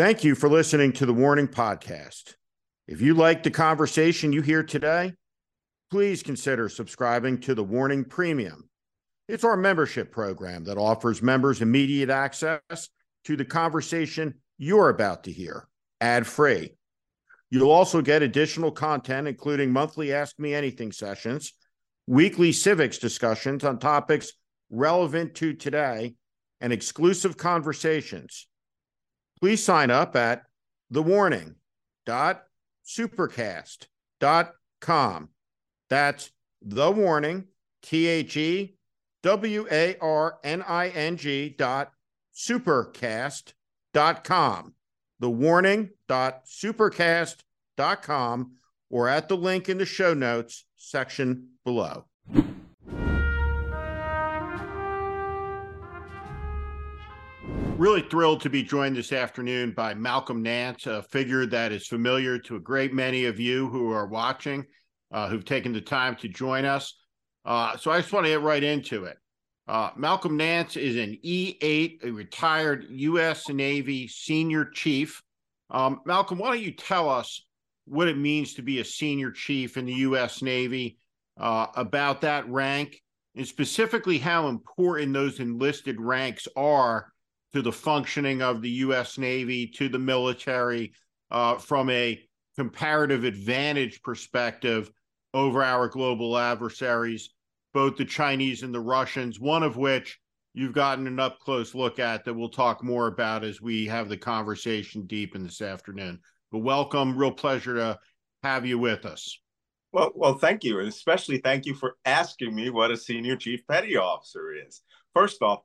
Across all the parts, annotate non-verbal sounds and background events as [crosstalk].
Thank you for listening to the Warning Podcast. If you like the conversation you hear today, please consider subscribing to the Warning Premium. It's our membership program that offers members immediate access to the conversation you're about to hear, ad free. You'll also get additional content, including monthly Ask Me Anything sessions, weekly civics discussions on topics relevant to today, and exclusive conversations. Please sign up at thewarning.supercast.com. That's the warning, T H E W A R N I N G dot supercast.com. The warning.supercast.com or at the link in the show notes section below. Really thrilled to be joined this afternoon by Malcolm Nance, a figure that is familiar to a great many of you who are watching, uh, who've taken the time to join us. Uh, so I just want to get right into it. Uh, Malcolm Nance is an E8, a retired U.S. Navy senior chief. Um, Malcolm, why don't you tell us what it means to be a senior chief in the U.S. Navy, uh, about that rank, and specifically how important those enlisted ranks are to the functioning of the U.S. Navy, to the military, uh, from a comparative advantage perspective over our global adversaries, both the Chinese and the Russians, one of which you've gotten an up close look at that we'll talk more about as we have the conversation deep in this afternoon. But welcome, real pleasure to have you with us. Well, well, thank you, and especially thank you for asking me what a senior chief petty officer is. First off,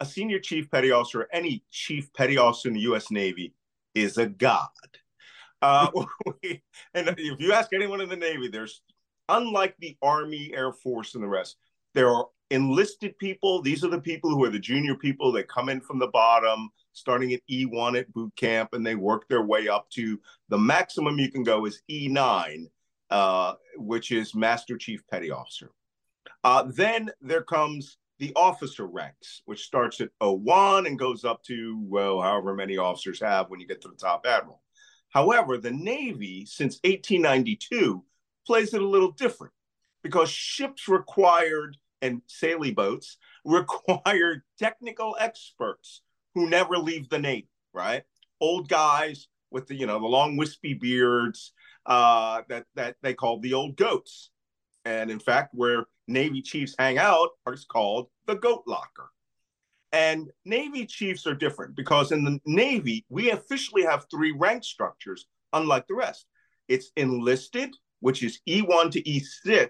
a senior chief petty officer, any chief petty officer in the U.S. Navy, is a god. Uh, [laughs] and if you ask anyone in the Navy, there's unlike the Army, Air Force, and the rest, there are enlisted people. These are the people who are the junior people that come in from the bottom, starting at E1 at boot camp, and they work their way up to the maximum you can go is E9, uh, which is Master Chief Petty Officer. Uh, then there comes the officer ranks, which starts at 01 and goes up to, well, however many officers have when you get to the top admiral. However, the Navy, since 1892, plays it a little different because ships required and sailing boats [laughs] required technical experts who never leave the Navy, right? Old guys with the, you know, the long wispy beards uh, that, that they called the old goats. And in fact, where Navy chiefs hang out is called the goat locker. And Navy chiefs are different because in the Navy, we officially have three rank structures, unlike the rest. It's enlisted, which is E1 to E6,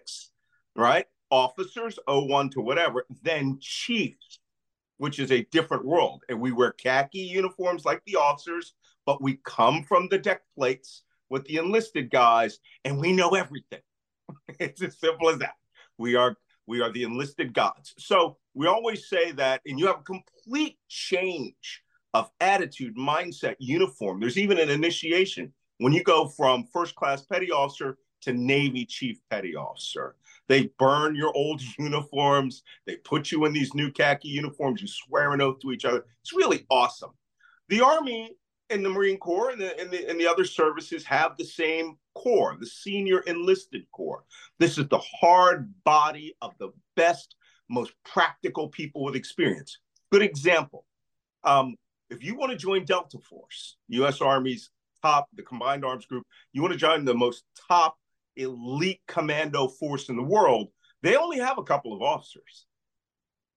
right? Officers, O1 to whatever, then chiefs, which is a different world. And we wear khaki uniforms like the officers, but we come from the deck plates with the enlisted guys and we know everything. [laughs] it's as simple as that. We are we are the enlisted gods. So we always say that, and you have a complete change of attitude, mindset, uniform. There's even an initiation when you go from first class petty officer to Navy chief petty officer. They burn your old [laughs] uniforms. They put you in these new khaki uniforms. You swear an oath to each other. It's really awesome. The Army and the Marine Corps and the, and the, and the other services have the same core, the senior enlisted corps. This is the hard body of the best, most practical people with experience. Good example. Um, if you want to join Delta Force, U.S. Army's top, the Combined Arms Group, you want to join the most top elite commando force in the world, they only have a couple of officers.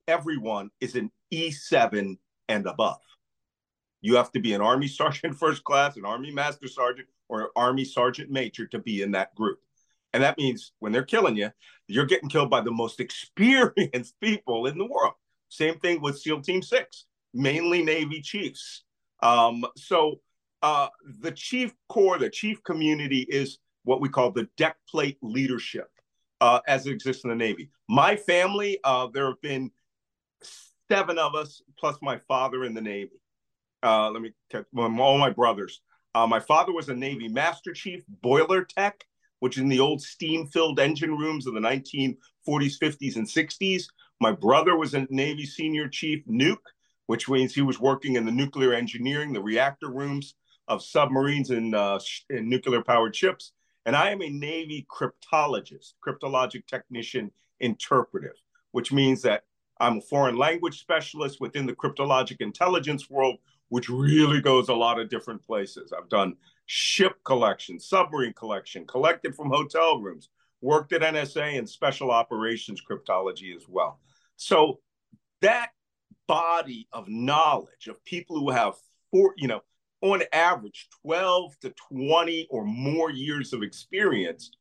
Everyone is an E7 and above. You have to be an Army [laughs] Sergeant First Class, an Army Master Sergeant, or Army Sergeant Major to be in that group. And that means when they're killing you, you're getting killed by the most [laughs] experienced people in the world. Same thing with SEAL Team Six, mainly Navy chiefs. Um, so uh, the chief corps, the chief community is what we call the deck plate leadership uh, as it exists in the Navy. My family, uh, there have been seven of us plus my father in the Navy. Uh, let me tell all my brothers. Uh, my father was a Navy Master Chief, boiler tech, which is in the old steam-filled engine rooms of the 1940s, 50s, and 60s. My brother was a Navy Senior Chief, nuke, which means he was working in the nuclear engineering, the reactor rooms of submarines and, uh, and nuclear powered ships. And I am a Navy cryptologist, cryptologic technician interpretive, which means that I'm a foreign language specialist within the cryptologic intelligence world, which really goes a lot of different places. I've done ship collection, submarine collection, collected from hotel rooms, worked at NSA and special operations cryptology as well. So that body of knowledge of people who have four, you know, on average 12 to 20 or more years of experience,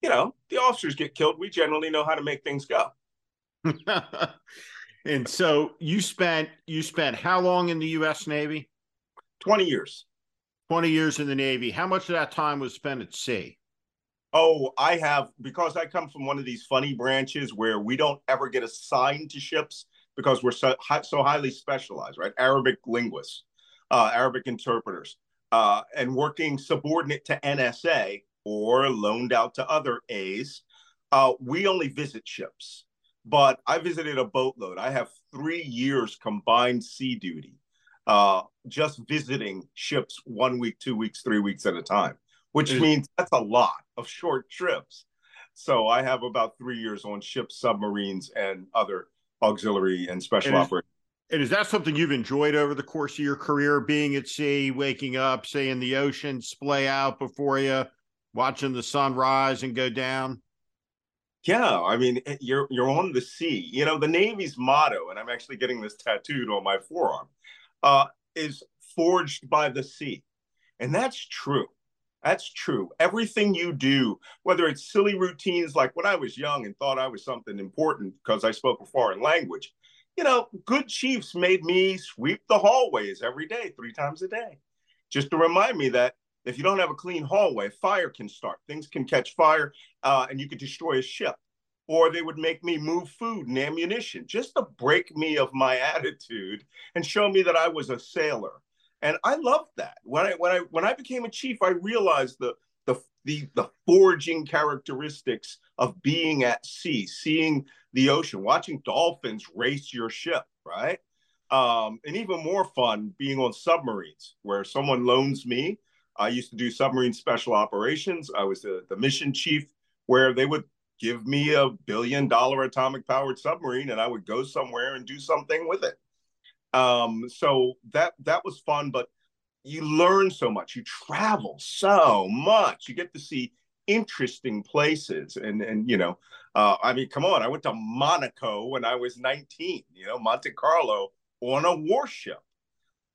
you know, the officers get killed. We generally know how to make things go. [laughs] and so you spent you spent how long in the US Navy? 20 years. 20 years in the Navy. How much of that time was spent at sea? Oh, I have because I come from one of these funny branches where we don't ever get assigned to ships because we're so, so highly specialized, right? Arabic linguists, uh, Arabic interpreters, uh, and working subordinate to NSA or loaned out to other A's. Uh, we only visit ships, but I visited a boatload. I have three years combined sea duty, uh, just visiting ships one week, two weeks, three weeks at a time, which means that's a lot of short trips. So I have about three years on ships, submarines, and other auxiliary and special operations. And is that something you've enjoyed over the course of your career, being at sea, waking up, seeing the ocean splay out before you, watching the sun rise and go down? Yeah, I mean, eh, you're you're on the sea. You know, the Navy's motto, and I'm actually getting this tattooed on my forearm, uh, is forged by the sea, and that's true. That's true. Everything you do, whether it's silly routines like when I was young and thought I was something important because I spoke a foreign language, you know, good chiefs made me sweep the hallways every day, three times a day, just to remind me that if you don't have a clean hallway, fire can start, things can catch fire, uh, and you could destroy a ship. Or they would make me move food and ammunition just to break me of my [laughs] attitude and show me that I was a sailor and I loved that. When I when I when I became a chief, I realized the the the, the forging characteristics of being at sea, seeing the ocean, watching dolphins race your ship, right? Um, and even more fun being on submarines, where someone loans me. I used to do submarine special operations. I was the, the mission chief, where they would give me a billion dollar atomic powered submarine, and I would go somewhere and do something with it. Um, so that that was fun, but you learn so much. You travel so much. You get to see interesting places, and and you know, uh, I mean, come on. I went to Monaco when I was 19. You know, Monte Carlo on a warship.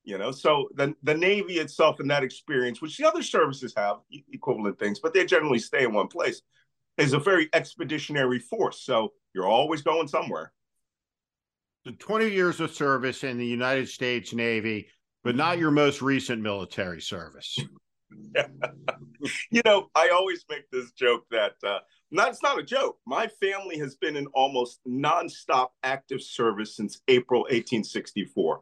You know, so the the Navy itself and that experience, which the other services have equivalent things, but they generally stay in one place, is a very expeditionary force. So you're always going somewhere. So 20 years of service in the United States Navy, but not your most recent military service. [laughs] you know, I always make this joke that uh, not, it's not a joke. My family has been in almost nonstop active service since April 1864.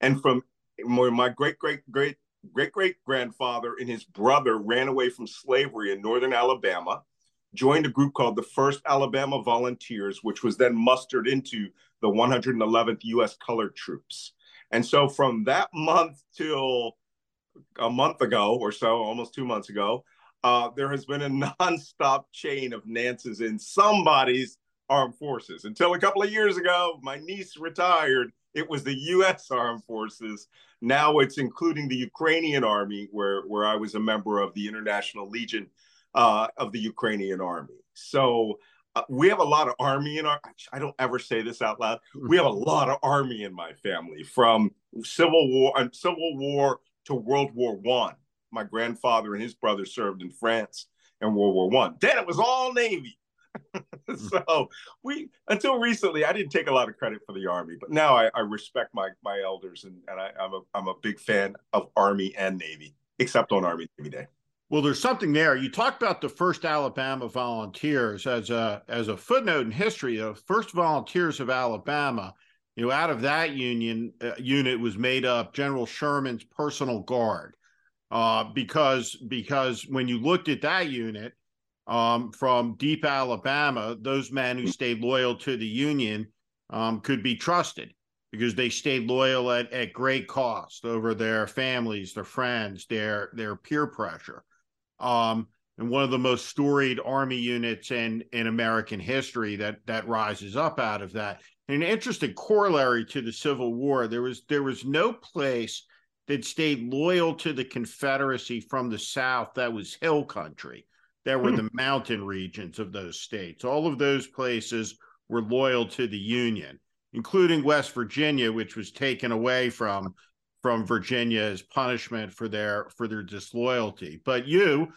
And from my great, great, great, great, great grandfather and his brother ran away from slavery in northern Alabama joined a group called the First Alabama Volunteers, which was then mustered into the 111th U.S. Colored Troops. And so from that month till a month ago or so, almost two months ago, uh, there has been a [laughs] nonstop chain of Nances in somebody's armed forces. Until a couple of years ago, my niece retired. It was the U.S. Armed Forces. Now it's including the Ukrainian Army, where, where I was a member of the International Legion uh, of the Ukrainian army. So uh, we have a lot of army in our. I don't ever say this out loud. Hmm. We have a lot of army in my family, from Civil War and uh, Civil War to World War One. My grandfather and his brother served in France in World War One. Then it was all Navy. Hmm. [laughs] so we until recently I didn't take a lot of credit for the army, but now I, I respect my my elders and, and I, I'm a I'm a big fan of Army and Navy, except on Army Navy Day. Well, there's something there. You talked about the first Alabama volunteers as a as a footnote in history. The first volunteers of Alabama, you know, out of that union uh, unit was made up General Sherman's personal guard, uh, because because when you looked at that unit um, from deep Alabama, those men who stayed loyal to the Union um, could be trusted because they stayed loyal at, at great cost over their families, their friends, their their peer pressure. Um, and one of the most storied army units in in American history that that rises up out of that. And an interesting corollary to the Civil War, there was there was no place that stayed loyal to the Confederacy from the South that was hill country. That were hmm. the mountain regions of those states. All of those places were loyal to the Union including West Virginia, which was taken away from from Virginia as punishment for their for their disloyalty. But you,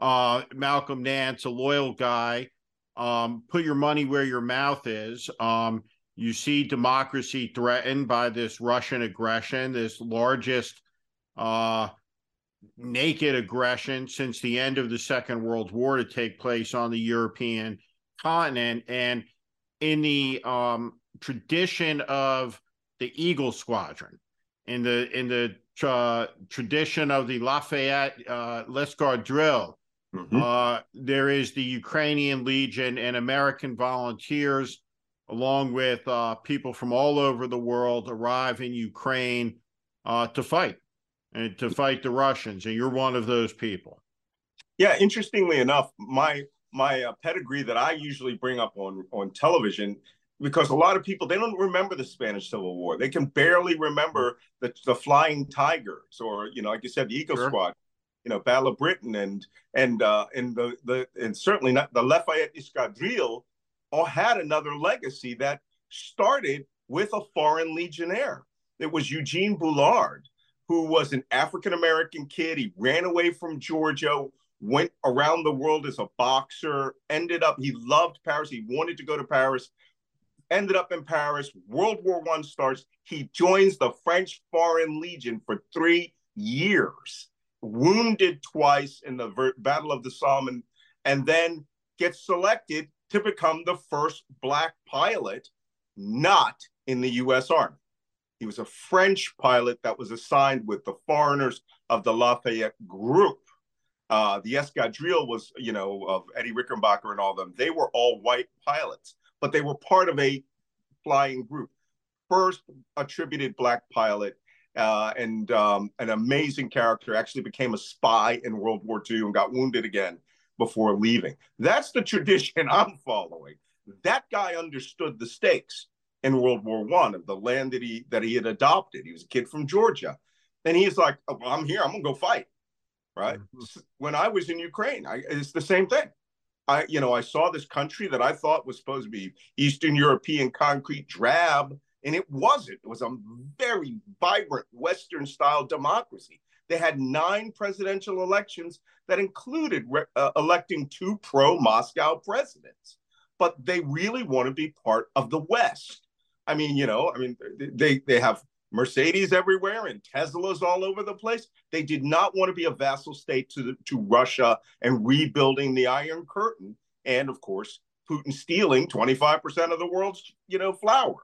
uh, Malcolm Nance, a loyal guy, um, put your money where your mouth is. Um, you see democracy threatened by this Russian aggression, this largest uh, naked aggression since the end of the Second World War to take place on the European continent. And in the um, tradition of the Eagle Squadron, in the in the uh, tradition of the Lafayette uh, L'Escadrille. Mm-hmm. Uh, there is the Ukrainian Legion and American volunteers, along with uh, people from all over the world, arrive in Ukraine uh, to fight and to fight the Russians. And you're one of those people. Yeah, interestingly enough, my my uh, pedigree that I usually bring up on on television because a lot of people they don't remember the Spanish Civil War. They can barely remember the the Flying Tigers or you know, like you said, the Eagle sure. Squad, you know, Battle of Britain and and uh, and the the and certainly not the Lafayette Escadrille all had another legacy that started with a foreign legionnaire. It was Eugene Bullard, who was an African American kid. He ran away from Georgia, went around the world as a boxer, ended up, he loved Paris. He wanted to go to Paris, ended up in Paris. World War One starts. He joins the French Foreign Legion for three years, wounded twice in the Ver- Battle of the Somme, and, and then gets selected to become the first black pilot not in the U.S. Army. He was a French pilot that was assigned with the foreigners of the Lafayette Group. Uh, the Escadrille was, you know, of Eddie Rickenbacker and all them. They were all white pilots but they were part of a flying group. First attributed black pilot uh, and um, an amazing character, actually became a spy in World War II and got wounded again before leaving. That's the [laughs] tradition I'm following. That guy understood the stakes in World War One of the land that he that he had adopted. He was a kid from Georgia, and he's like, oh, "I'm here. I'm gonna go fight." Right. Mm-hmm. When I was in Ukraine, I, it's the same thing. I, you know, I saw this country that I thought was supposed to be Eastern European concrete drab, and it wasn't. It was a very vibrant Western style democracy. They had nine presidential elections that included re- uh, electing two pro Moscow presidents, but they really want to be part of the West. I mean, you know, I mean, they they have Mercedes everywhere and Teslas all over the place. They did not want to be a vassal state to, to Russia and rebuilding the Iron Curtain. And of course, Putin stealing 25% of the world's, you know, flour.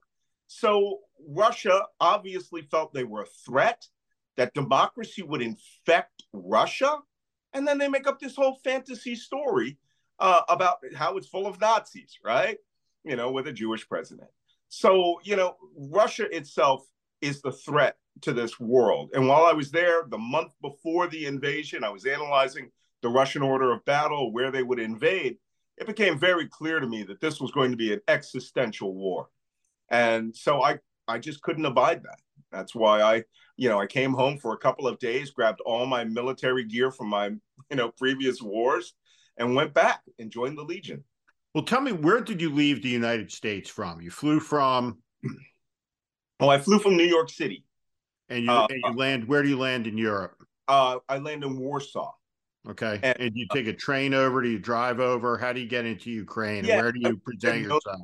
So Russia obviously felt they were a threat, that democracy would infect Russia. And then they make up this whole fantasy story uh, about how it's full of Nazis, right? You know, with a Jewish president. So, you know, Russia itself is the threat to this world. And while I was there, the month before the invasion, I was analyzing the Russian order of battle, where they would invade. It became very clear to me that this was going to be an existential war. And so I, I just couldn't abide that. That's why I, you know, I came home for a couple of days, grabbed all my military gear from my, you know, previous wars and went back and joined the Legion. Well, tell me, where did you leave the United States from? You flew from Oh, I flew from New York City. And you, uh, and you land, where do you land in Europe? Uh, I land in Warsaw. Okay. And, and you take a train over? Do you drive over? How do you get into Ukraine? Yeah, where do you present yourself?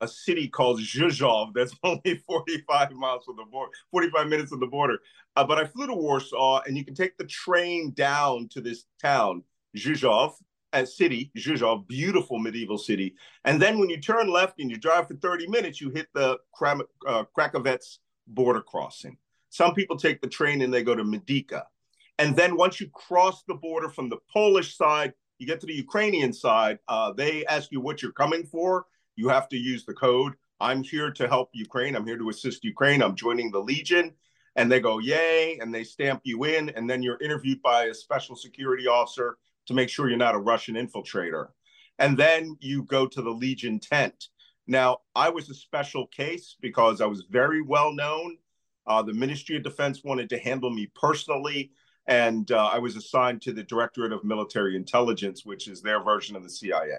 A city called Rzeszów that's [laughs] only 45 miles from the border, 45 minutes from the border. Uh, but I flew to Warsaw, and you can take the train down to this town, Rzeszów, a city, Rzeszów, beautiful medieval city. And then when you turn left and you drive for 30 minutes, you hit the Kram, uh, Krakowec border crossing. Some people take the train and they go to Medyka. And then once you cross the border from the Polish side, you get to the Ukrainian side, uh, they ask you what you're coming for. You have to use the code I'm here to help Ukraine. I'm here to assist Ukraine. I'm joining the Legion. And they go, yay, and they stamp you in. And then you're interviewed by a special security officer to make sure you're not a Russian infiltrator. And then you go to the Legion tent. Now, I was a special case because I was very well known. Uh, the Ministry of Defense wanted to handle me personally. And uh, I was assigned to the Directorate of Military Intelligence, which is their version of the CIA.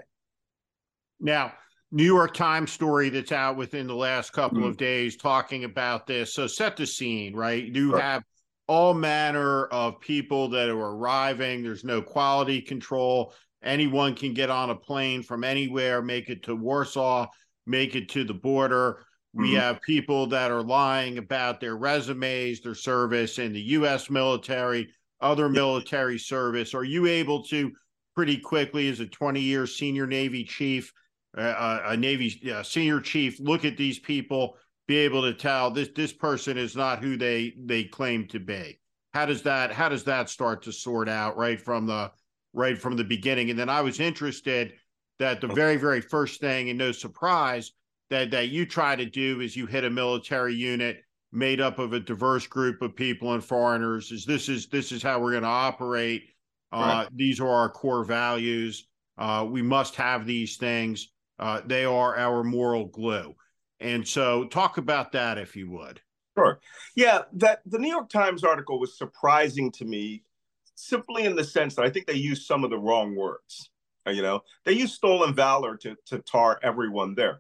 Now, New York Times story that's out within the last couple mm-hmm. of days talking about this. So set the scene, right? Do you sure. have all manner of people that are arriving. There's no quality control. Anyone can get on a plane from anywhere, make it to Warsaw, make it to the border. We mm-hmm. have people that are lying about their resumes, their service in the U.S. military, other military service. Are you able to pretty quickly, as a 20 year senior Navy chief, uh, a Navy uh, senior chief, look at these people, be able to tell this this person is not who they they claim to be? How does that how does that start to sort out right from the right from the beginning? And then I was interested that the very very first thing, and no surprise, that that you try to do is you hit a military unit made up of a diverse group of people and foreigners is this is this is how we're going to operate uh, right. these are our core values uh, we must have these things uh, they are our moral glue and so talk about that if you would sure yeah that the new york times article was surprising to me simply in the sense that i think they used some of the wrong words uh, you know they used stolen valor to, to tar everyone there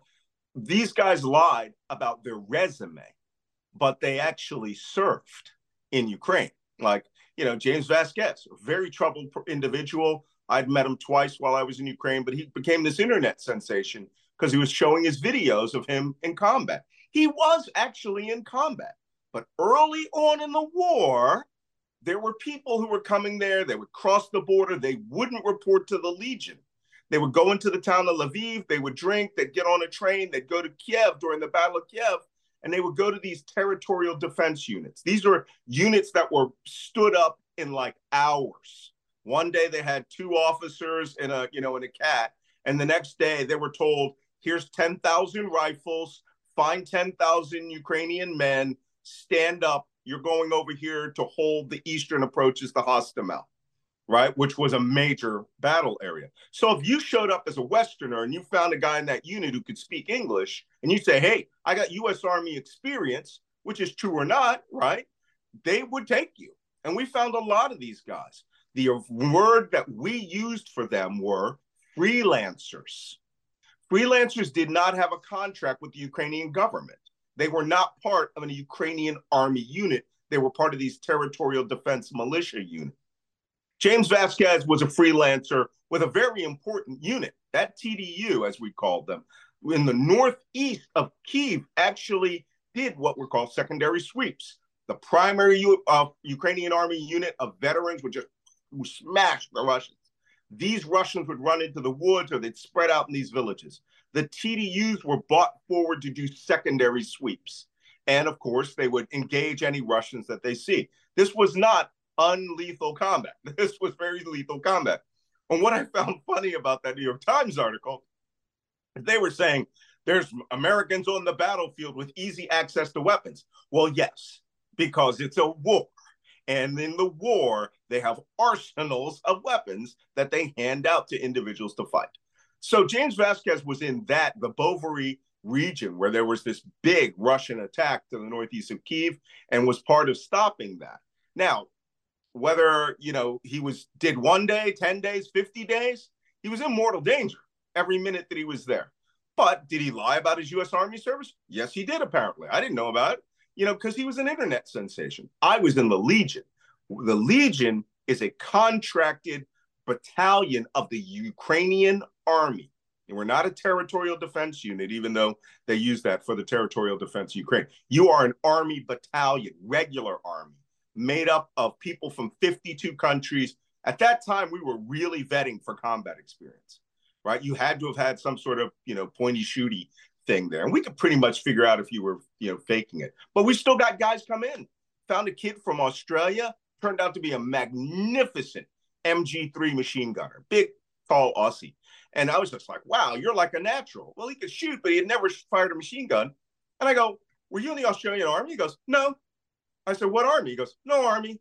these guys lied about their resume, but they actually served in Ukraine. Like, you know, James Vasquez, a very troubled individual. I'd met him twice while I was in Ukraine, but he became this internet sensation because he was showing his videos of him in combat. He was actually in combat. But early on in the war, there were people who were coming there. They would cross the border. They wouldn't report to the Legion. They would go into the town of Lviv, they would drink, they'd get on a train, they'd go to Kiev during the Battle of Kiev, and they would go to these territorial defense units. These were units that were stood up in like hours. One day they had two officers and a, you know, in a cat, and the next day they were told, here's 10,000 rifles, find 10,000 Ukrainian men, stand up, you're going over here to hold the eastern approaches to Hostomel right? Which was a major battle area. So if you showed up as a Westerner and you found a guy in that unit who could speak English and you say, hey, I got US Army experience, which is true or not, right? They would take you. And we found a lot of these guys. The word that we used for them were freelancers. Freelancers did not have a contract with the Ukrainian government. They were not part of a Ukrainian army unit. They were part of these territorial defense militia units. James Vasquez was a freelancer with a very important unit, that TDU, as we called them, in the northeast of Kiev, actually did what were called secondary sweeps. The primary uh, Ukrainian army unit of veterans would just smash the Russians. These Russians would run into the woods or they'd spread out in these villages. The TDUs were brought forward to do secondary sweeps. And of course, they would engage any Russians that they see. This was not unlethal combat. [laughs] This was very lethal combat. And what I found [laughs] funny about that New York Times article, they were saying there's Americans on the battlefield with easy access to weapons. Well, yes, because it's a war. And in the war, they have arsenals of weapons that they hand out to individuals to fight. So James Vasquez was in that, the Brovary region, where there was this big Russian attack to the northeast of Kiev and was part of stopping that. Now, whether you know he was did one day 10 days 50 days he was in mortal danger every minute that he was there but did he lie about his u.s army service yes he did apparently i didn't know about it you know because he was an internet sensation i was in the legion the legion is a contracted battalion of the ukrainian army and we're not a territorial defense unit, even though they use that for the territorial defense of Ukraine. You are an army battalion, regular army made up of people from 52 countries. At that time, we were really vetting for combat experience, right? You had to have had some sort of, you know, pointy shooty thing there. And we could pretty much figure out if you were, you know, faking it. But we still got guys come in. Found a kid from Australia, turned out to be a magnificent MG3 machine gunner, big, tall Aussie. And I was just like, wow, you're like a natural. Well, he could shoot, but he had never fired a machine gun. And I go, were you in the Australian Army? He goes, no. I said, what army? He goes, no army.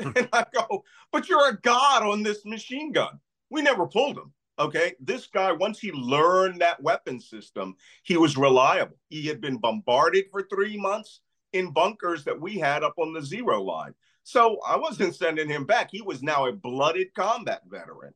Hmm. [laughs] and I go, but you're a god on this machine gun. We never pulled him. Okay. This guy, once he learned that weapon system, he was reliable. He had been bombarded for three months in bunkers that we had up on the zero line. So I wasn't sending him back. He was now a blooded combat veteran.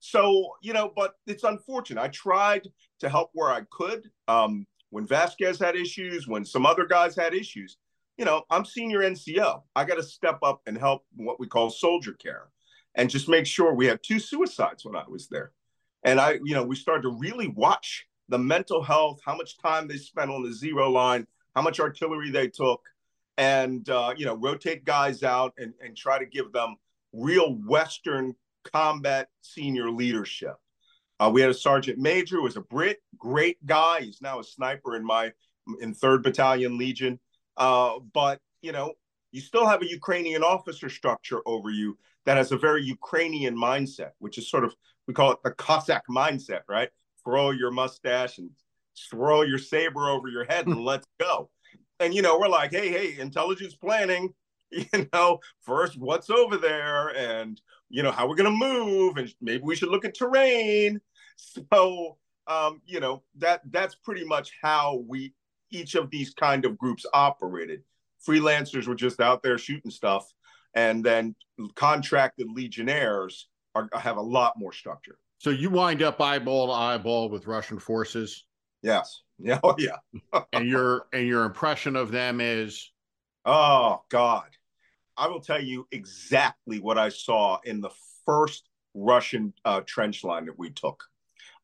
So, you know, but it's unfortunate. I tried to help where I could. Um, when Vasquez had issues, when some other guys had issues, you know, I'm senior NCO. I got to step up and help what we call soldier care and just make sure we had two suicides when I was there. And I, you know, we started to really watch the mental health, how much time they spent on the zero line, how much artillery they took, and, uh, you know, rotate guys out and, and try to give them real Western combat senior leadership. Uh, we had a sergeant major who was a Brit, great guy. He's now a sniper in my in Third Battalion Legion. Uh, but you know, you still have a Ukrainian officer structure over you that has a very Ukrainian mindset, which is sort of we call it the Cossack mindset, right? Throw your mustache and throw your saber over your head and [laughs] let's go. And you know, we're like, hey, hey, intelligence planning. [laughs] You know, first what's over there, and you know how we're going to move, and maybe we should look at terrain. So, um, you know, that that's pretty much how we each of these kind of groups operated. Freelancers were just out there shooting stuff, and then contracted legionnaires are, have a lot more structure. So you wind up eyeball to eyeball with Russian forces. Yes. [laughs] Yeah. Oh, yeah. [laughs] and your and your impression of them is, oh God, I will tell you exactly what I saw in the first Russian uh, trench line that we took.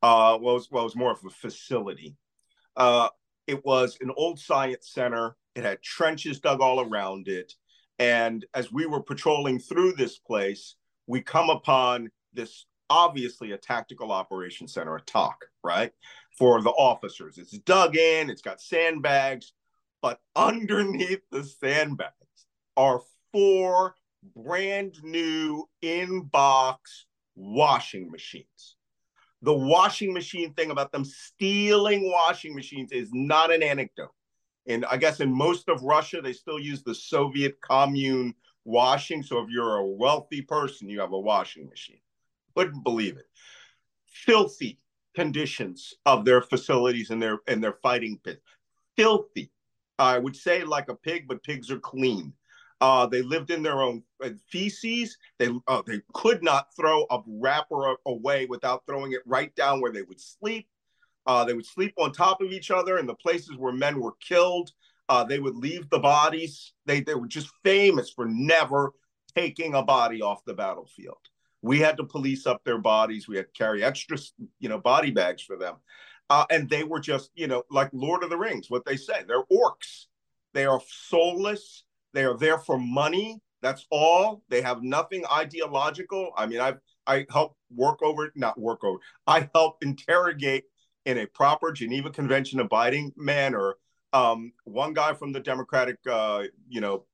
Uh, well, it was, well, it was more of a facility. Uh, it was an old science center. It had trenches dug all around it. And as we were patrolling through this place, we come upon this obviously a tactical operation center, a TOC, right? For the officers. It's dug in, it's got sandbags, but underneath the sandbags are four brand new inbox washing machines the washing machine thing about them stealing washing machines is not an anecdote. And I guess in most of Russia, they still use the Soviet commune washing. So if you're a wealthy person, you have a washing machine. Wouldn't believe it. Filthy conditions of their facilities and their and their fighting pits. Filthy. I would say like a pig, but pigs are clean. Uh, they lived in their own uh, feces. They uh, they could not throw a wrapper away without throwing it right down where they would sleep. Uh, they would sleep on top of each other in the places where men were killed. Uh, they would leave the bodies. They they were just famous for never taking a body off the battlefield. We had to police up their bodies. We had to carry extra, you know, body bags for them. Uh, and they were just, you know, like Lord of the Rings, what they say. They're orcs. They are soulless they are there for money. That's all. They have nothing ideological. I mean, I I help work over, not work over. I help interrogate in a proper Geneva Convention abiding manner. Um, one guy from the Democratic, uh, you know,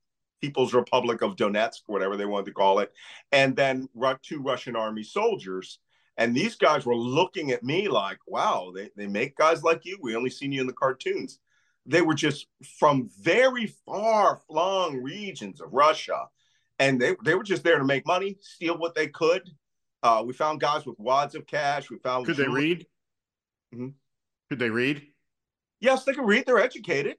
People's Republic of Donetsk, whatever they wanted to call it, and then two Russian army soldiers. And these guys were looking at me like, wow, they, they make guys like you. We only seen you in the cartoons they were just from very far flung regions of Russia. And they, they were just there to make money, steal what they could. Uh, we found guys with wads of cash. We found. Could they read? Mm-hmm. Could they read? Yes, they can read. They're educated.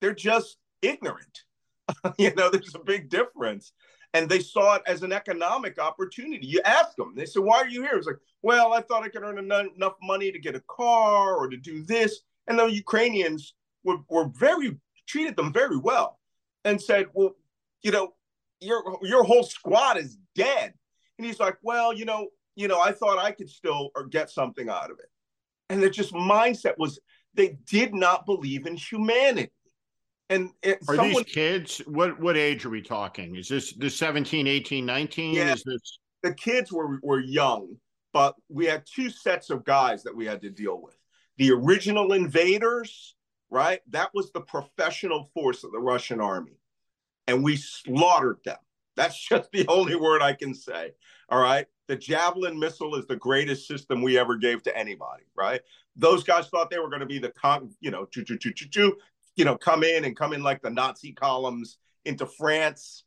They're just ignorant. [laughs] you know, there's a big difference. And they saw it as an economic opportunity. You ask them, they said, Why are you here? It's like, Well, I thought I could earn enough money to get a car or to do this. And the Ukrainians were, were very treated them very well and said, well, you know, your your whole squad is dead. And he's like, well, you know, you know, I thought I could still or get something out of it. And the just mindset was they did not believe in humanity. And it, are someone, these kids what what age are we talking? Is this the 17, 18, 19? Yeah, is this the kids were were young, but we had two sets of guys that we had to deal with. The original invaders right? That was the professional force of the Russian army. And we slaughtered them. That's [laughs] just the only word I can say. All right. the Javelin missile is the greatest system we ever gave to anybody, right? Those guys thought they were going to be the con, you know, choo, choo, choo, choo, choo, you know, come in and come in like the Nazi columns into France.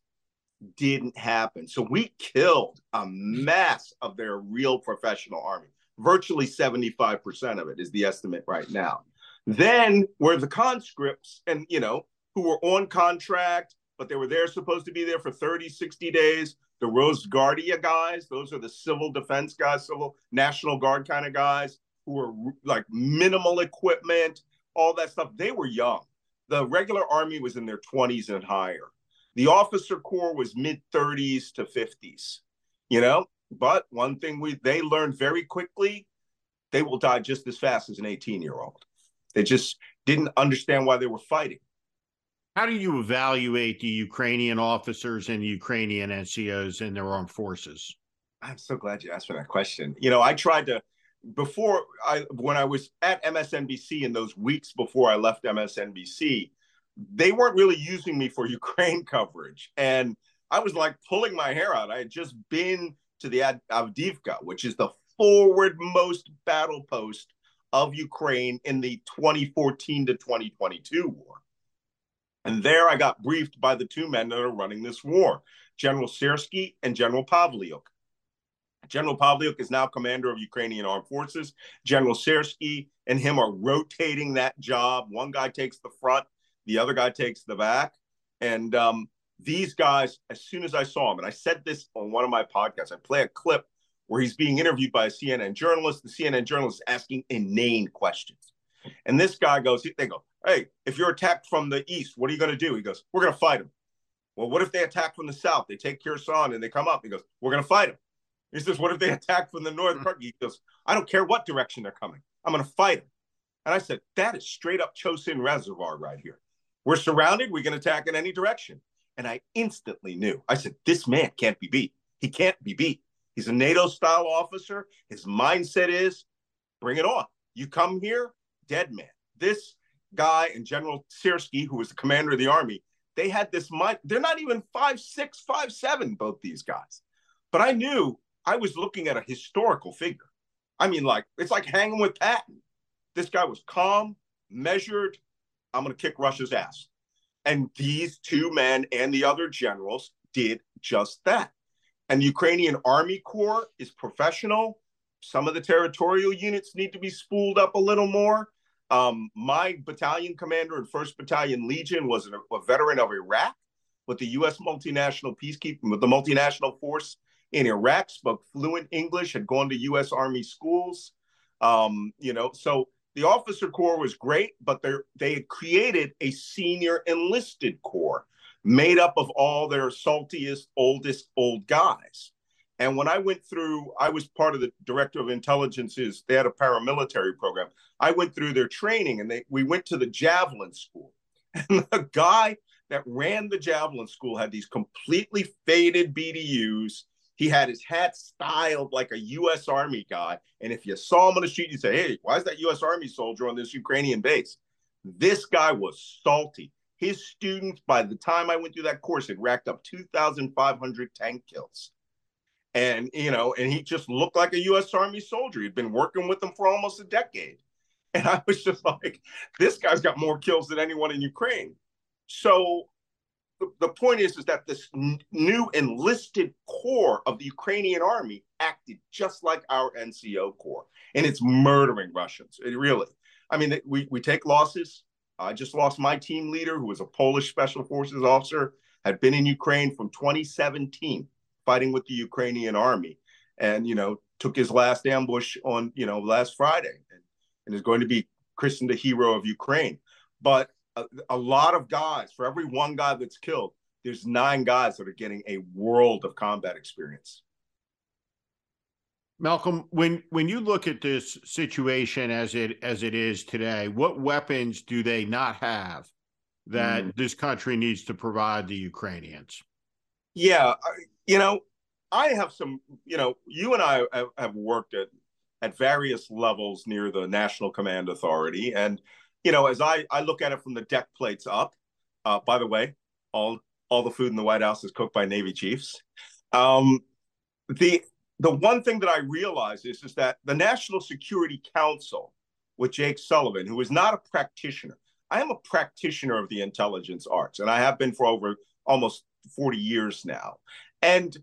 Didn't happen. So we killed a mass of their real professional army. Virtually 75% of it is the estimate right now. Then were the conscripts and, you know, who were on contract, but they were there supposed to be there for 30, 60 days. The Rosgvardia guys, those are the civil defense guys, civil National Guard kind of guys were like minimal equipment, all that stuff. They were young. The regular army was in their 20s and higher. The officer corps was mid 30s to 50s, you know? But one thing we they learned very quickly, they will die just as fast as an 18 year old. They just didn't understand why they were fighting. How do you evaluate the Ukrainian officers and Ukrainian NCOs in their armed forces? I'm so glad you asked me that question. You know, I tried to before I when I was at MSNBC in those weeks before I left MSNBC, they weren't really using me for [laughs] Ukraine coverage. And I was like pulling my hair out. I had just been to the Avdiivka, which is the forwardmost battle post of Ukraine in the 2014 to 2022 war. And there I got briefed by the two men that are running this war, General Syrsky and General Pavlyuk. General Pavlyuk is now commander of Ukrainian armed forces. General Syrsky and him are rotating that job. One guy takes the front, the other guy takes the back. And um, these guys, as soon as I saw him, and I said this on one of my podcasts, I play a clip where he's being interviewed by a CNN journalist. The CNN journalist is asking inane questions. And this guy goes, they go, Hey, if you're attacked from the east, what are you going to do? He goes, We're going to fight them. Well, what if they attack from the south? They take Kherson and they come up. He goes, We're going to fight them. He says, What if they attack from the north? Hmm. He goes, I don't care what direction they're coming. I'm going to fight them. And I said, That is straight up Chosin Reservoir right here. We're surrounded. We can attack in any direction. And I instantly knew. I said, This man can't be beat. He can't be beat. He's a NATO style officer. His mindset is bring it on. You come here, dead man. This guy and General Syrsky, who was the commander of the army, they had this mind. They're not even five six, five seven, both these guys. But I knew I was looking at a historical figure. I mean, like it's like hanging with Patton. This guy was calm, measured. I'm going to kick Russia's ass. And these two men and the other generals did just that. And the Ukrainian Army Corps is professional. Some of the territorial units need to be spooled up a little more. Um, my battalion commander in 1st Battalion Legion was a, a veteran of Iraq with the U.S. multinational peacekeeping, with the multinational force in Iraq, spoke fluent English, had gone to U.S. Army schools. Um, you know, so the officer corps was great, but they they had created a senior enlisted corps made up of all their saltiest, oldest old guys. And when I went through, I was part of the director of intelligence's, they had a paramilitary program. I went through their training and they we went to the javelin school. [laughs] And the guy that ran the javelin school had these completely faded BDUs. He had his hat styled like a US Army guy. And if you saw him on the street, you'd say, Hey, why is that US Army soldier on this Ukrainian base? This guy was salty. His students, by the time I went through that course, had racked up 2,500 tank kills and you know, and he just looked like a U.S. Army soldier. He'd been working with them for almost a decade, and I was just [laughs] like, this guy's got more kills than anyone in Ukraine. So the, point is, is that this new enlisted corps of the Ukrainian army acted just like our NCO corps, and it's murdering Russians. It really, I mean, we we take losses. I just lost my team leader, who was a Polish special forces officer, had been in Ukraine from 2017 fighting with the Ukrainian army, and you know took his last ambush on you know last Friday, and, and is going to be christened a hero of Ukraine. But a, a lot of guys, for every one guy that's killed, there's nine guys that are getting a world of combat experience. Malcolm, when when you look at this situation as it as it is today, what weapons do they not have that mm. this country needs to provide the Ukrainians? Yeah, you know, I have some, you know, you and I have, have worked at at various levels near the National Command Authority, and you know, as I I look at it from the deck plates up. Uh, by the way, all all the food in the White House is cooked by Navy chiefs. Um, the the one thing that I realize is, is that the National Security Council with Jake Sullivan, who is not a practitioner, I am a practitioner of the intelligence arts, and I have been for over almost 40 years now. And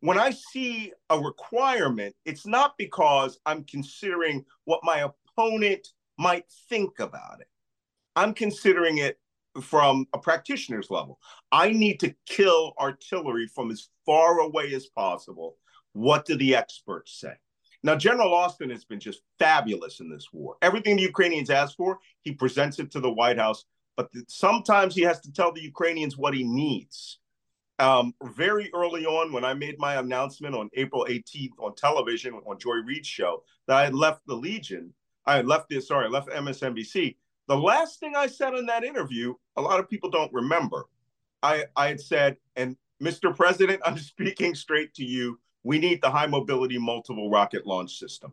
when I see a requirement, it's not because I'm considering what my opponent might think about it. I'm considering it from a practitioner's level. I need to kill artillery from as far away as possible. What do the experts say? Now, General Austin has been just fabulous in this war. Everything the Ukrainians ask for, he presents it to the White House, but sometimes he has to tell the Ukrainians what he needs. Um, very early on, when I made my announcement on April 18th on television on Joy Reid's show that I had left the Legion, I left this, sorry, I left MSNBC. The last thing I said in that interview, a lot of people don't remember. I, I had said, and Mr. President, [laughs] I'm speaking straight to you. We need the high mobility multiple rocket launch system.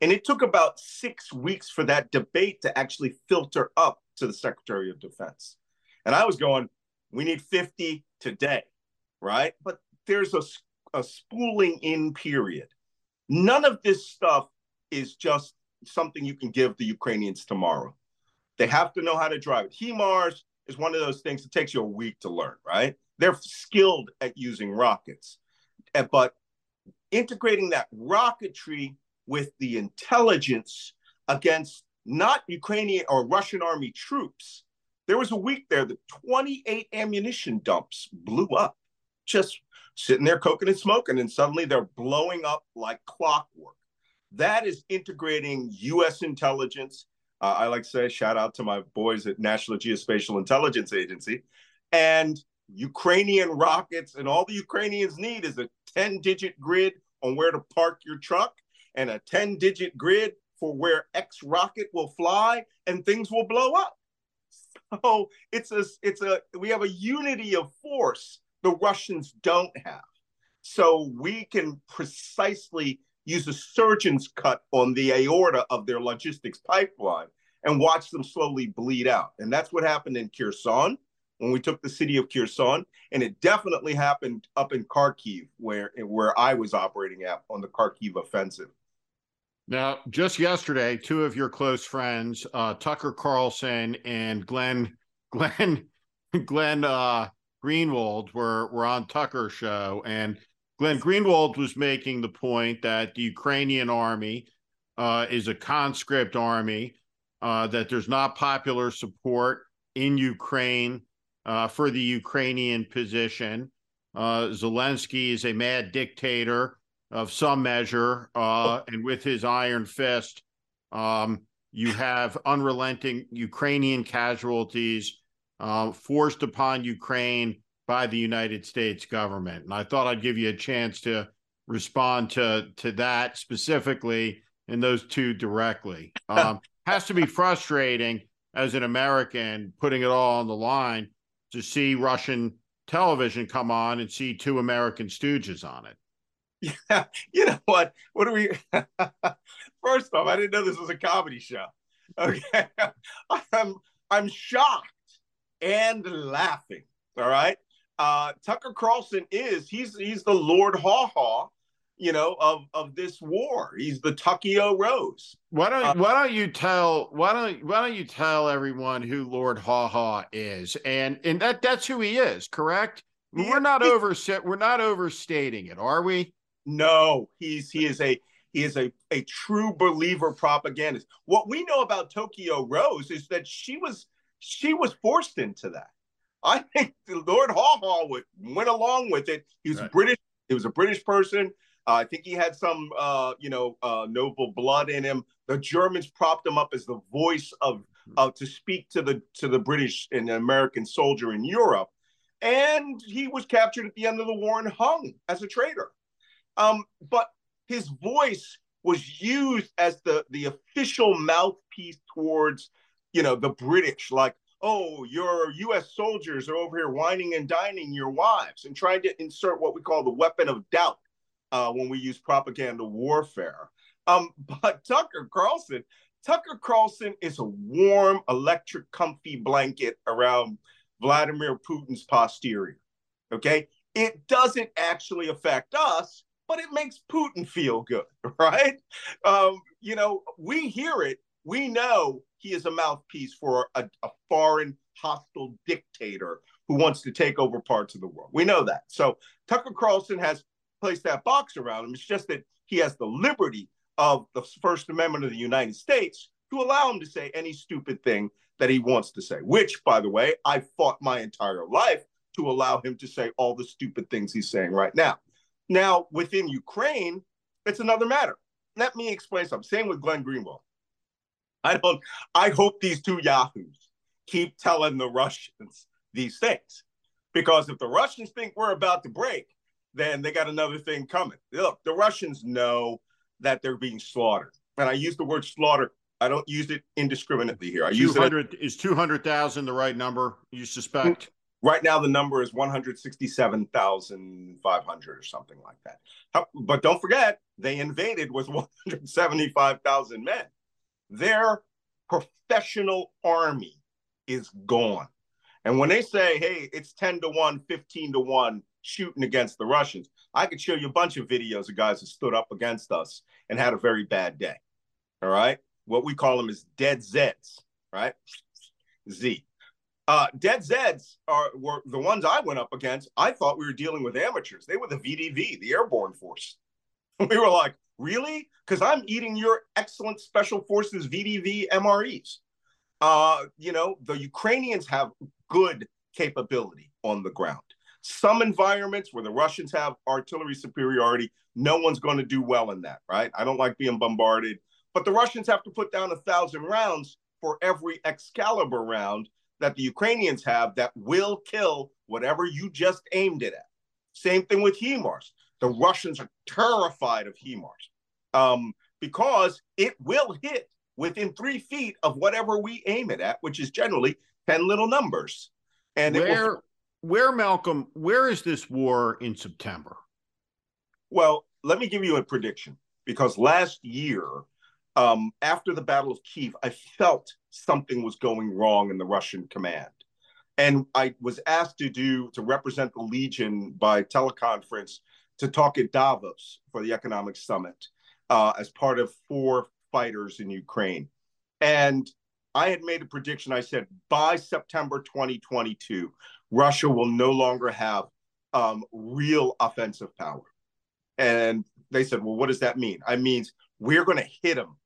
And it took about six weeks for that debate to actually filter up to the Secretary of Defense. And I was going, we need 50 today, right? But there's a, a spooling in period. None of this stuff is just something you can give the Ukrainians tomorrow. They have to know how to drive it. HIMARS is one of those things that takes you a week to learn, right? They're skilled at using rockets. But integrating that rocketry with the intelligence against not Ukrainian or Russian army troops. There was a week there that 28 ammunition dumps blew up, just sitting there cooking and smoking, and suddenly they're blowing up like clockwork. That is integrating US intelligence. Uh, I like to say, shout out to my boys at National Geospatial Intelligence Agency and Ukrainian rockets. And all the Ukrainians need is a 10 digit grid on where to park your truck and a 10 digit grid for where X rocket will fly and things will blow up. So it's a, it's a, we have a unity of force the Russians don't have. So we can precisely use a surgeon's cut on the aorta of their logistics pipeline and watch them slowly bleed out. And that's what happened in Kherson when we took the city of Kherson, and it definitely happened up in Kharkiv, where where I was operating at on the Kharkiv offensive. Now, just yesterday, two of your close friends, uh, Tucker Carlson and Glenn Glenn [laughs] Glenn uh, Greenwald, were were on Tucker's show, and Glenn Greenwald was making the point that the Ukrainian army uh, is a conscript army, uh, that there's not popular support in Ukraine uh, for the Ukrainian position. Uh, Zelensky is a mad dictator of some measure, uh, and with his iron fist, um, you have unrelenting Ukrainian casualties uh, forced upon Ukraine by the United States government. And I thought I'd give you a chance to respond to to that specifically and those two directly. [laughs] Um, has to be frustrating as an American putting it all on the line to see Russian television come on and see two American stooges on it. Yeah, you know what? What do we? [laughs] First off, I didn't know this was a comedy show. Okay, [laughs] I'm I'm shocked and laughing. All right, uh, Tucker Carlson is he's he's the Lord Haw Haw, you know, of of this war. He's the Tuckio Rose. Why don't uh, why don't you tell why don't why don't you tell everyone who Lord Haw Haw is? And and that that's who he is, correct? We're not over we're not overstating it, are we? No, he's he is a he is a, a true believer propagandist. What we know about Tokyo Rose is that she was she was forced into that. I think Lord Haw Haw would went along with it. He was right. British. He was a British person. Uh, I think he had some, uh, you know, uh, noble blood in him. The Germans propped him up as the voice of, uh, to speak to the to the British and the American soldier in Europe, and he was captured at the end of the war and hung as a traitor. Um, but his voice was used as the the official mouthpiece towards, you know, the British. Like, oh, your U.S. soldiers are over here wining and dining your wives and trying to insert what we call the weapon of doubt uh, when we use propaganda warfare. Um, [laughs] but Tucker Carlson, Tucker Carlson is a warm, electric, comfy blanket around Vladimir Putin's posterior. Okay. It doesn't actually affect us but it makes Putin feel good, [laughs] right? Um, you know, we hear it. We know he is a mouthpiece for a, a foreign hostile dictator who wants to take over parts of the world. We know that. So Tucker Carlson has placed that box around him. It's just that he has the liberty of the First Amendment of the United States to allow him to say any stupid thing that he wants to say, which, by the way, I fought my entire life to allow him to say all the stupid things he's saying right now. Now, within Ukraine, it's another matter. Let me explain something. Same with Glenn Greenwald. I don't, I hope these two yahoos keep telling the Russians these things. Because if the Russians think we're about to break, then they got another thing coming. Look, the Russians know that they're being slaughtered. And I use the word slaughter. I don't use it indiscriminately here. I use it. is 200,000 the right number you suspect? Right now, the number is 167,500 or something like that. But don't forget, they invaded with [laughs] 175,000 men. Their professional army is gone. And when they say, hey, it's 10 to 1, 15 to 1 shooting against the Russians, I could show you a bunch of videos of guys that stood up against us and had a very bad day. All right. What we call them is dead Zeds, right? Z. Uh, dead Zeds are were the ones I went up against. I thought we were dealing with amateurs. They were the VDV, the airborne force. [laughs] We were like, really? Because I'm eating your excellent special forces VDV MREs. Uh, you know, the Ukrainians have good capability on the ground. Some environments where the Russians have artillery superiority, no one's going to do well in that, right? I don't like being bombarded, but the Russians have to put down a thousand rounds for every Excalibur round that the Ukrainians have that will kill whatever you just aimed it at. Same thing with HIMARS. The Russians are terrified of HIMARS um, because it will hit within three feet of whatever we aim it at, which is generally 10 little numbers. And where, will... where, Malcolm, where is this war in September? Well, let me give you a prediction because last year, um, after the Battle of Kiev, I felt something was going wrong in the Russian command. And I was asked to do to represent the Legion by teleconference to talk at Davos for the economic summit uh, as part of four fighters in Ukraine. And I had made a prediction. I said by September 2022, Russia will no longer have um, real offensive power. And they said, well, what does that mean? I means we're going to hit them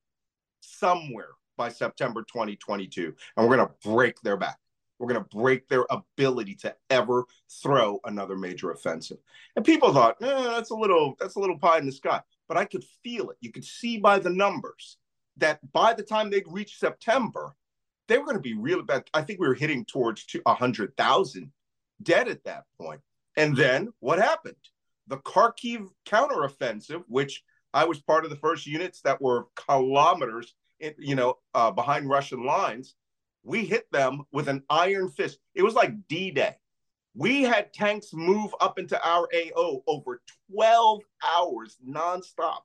somewhere by September 2022, and we're going to break their back. We're going to break their ability to ever throw another major offensive. And people thought, eh, that's a little that's a little pie in the sky. But I could feel it. You could see by the numbers that by the time they'd reach September, they were going to be really bad. I think we were hitting towards 100,000 dead at that point. And then what happened? The Kharkiv counteroffensive, which I was part of the first units that were kilometers, in, you know, uh, behind Russian lines. We hit them with an iron fist. It was like D-Day. We had tanks move up into our AO over 12 hours nonstop.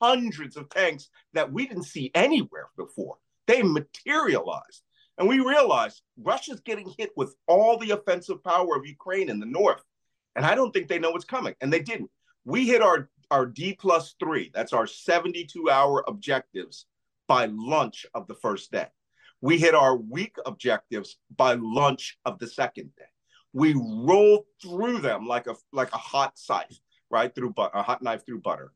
Hundreds of tanks that we didn't see anywhere before. They materialized. And we realized Russia's getting hit with all the offensive power of Ukraine in the north. And I don't think they know what's coming. And they didn't. We hit our, our D plus three, that's our 72 hour objectives by lunch of the first day. We hit our week objectives by lunch of the second day. We rolled through them like a like a hot scythe, right through but a hot knife through butter,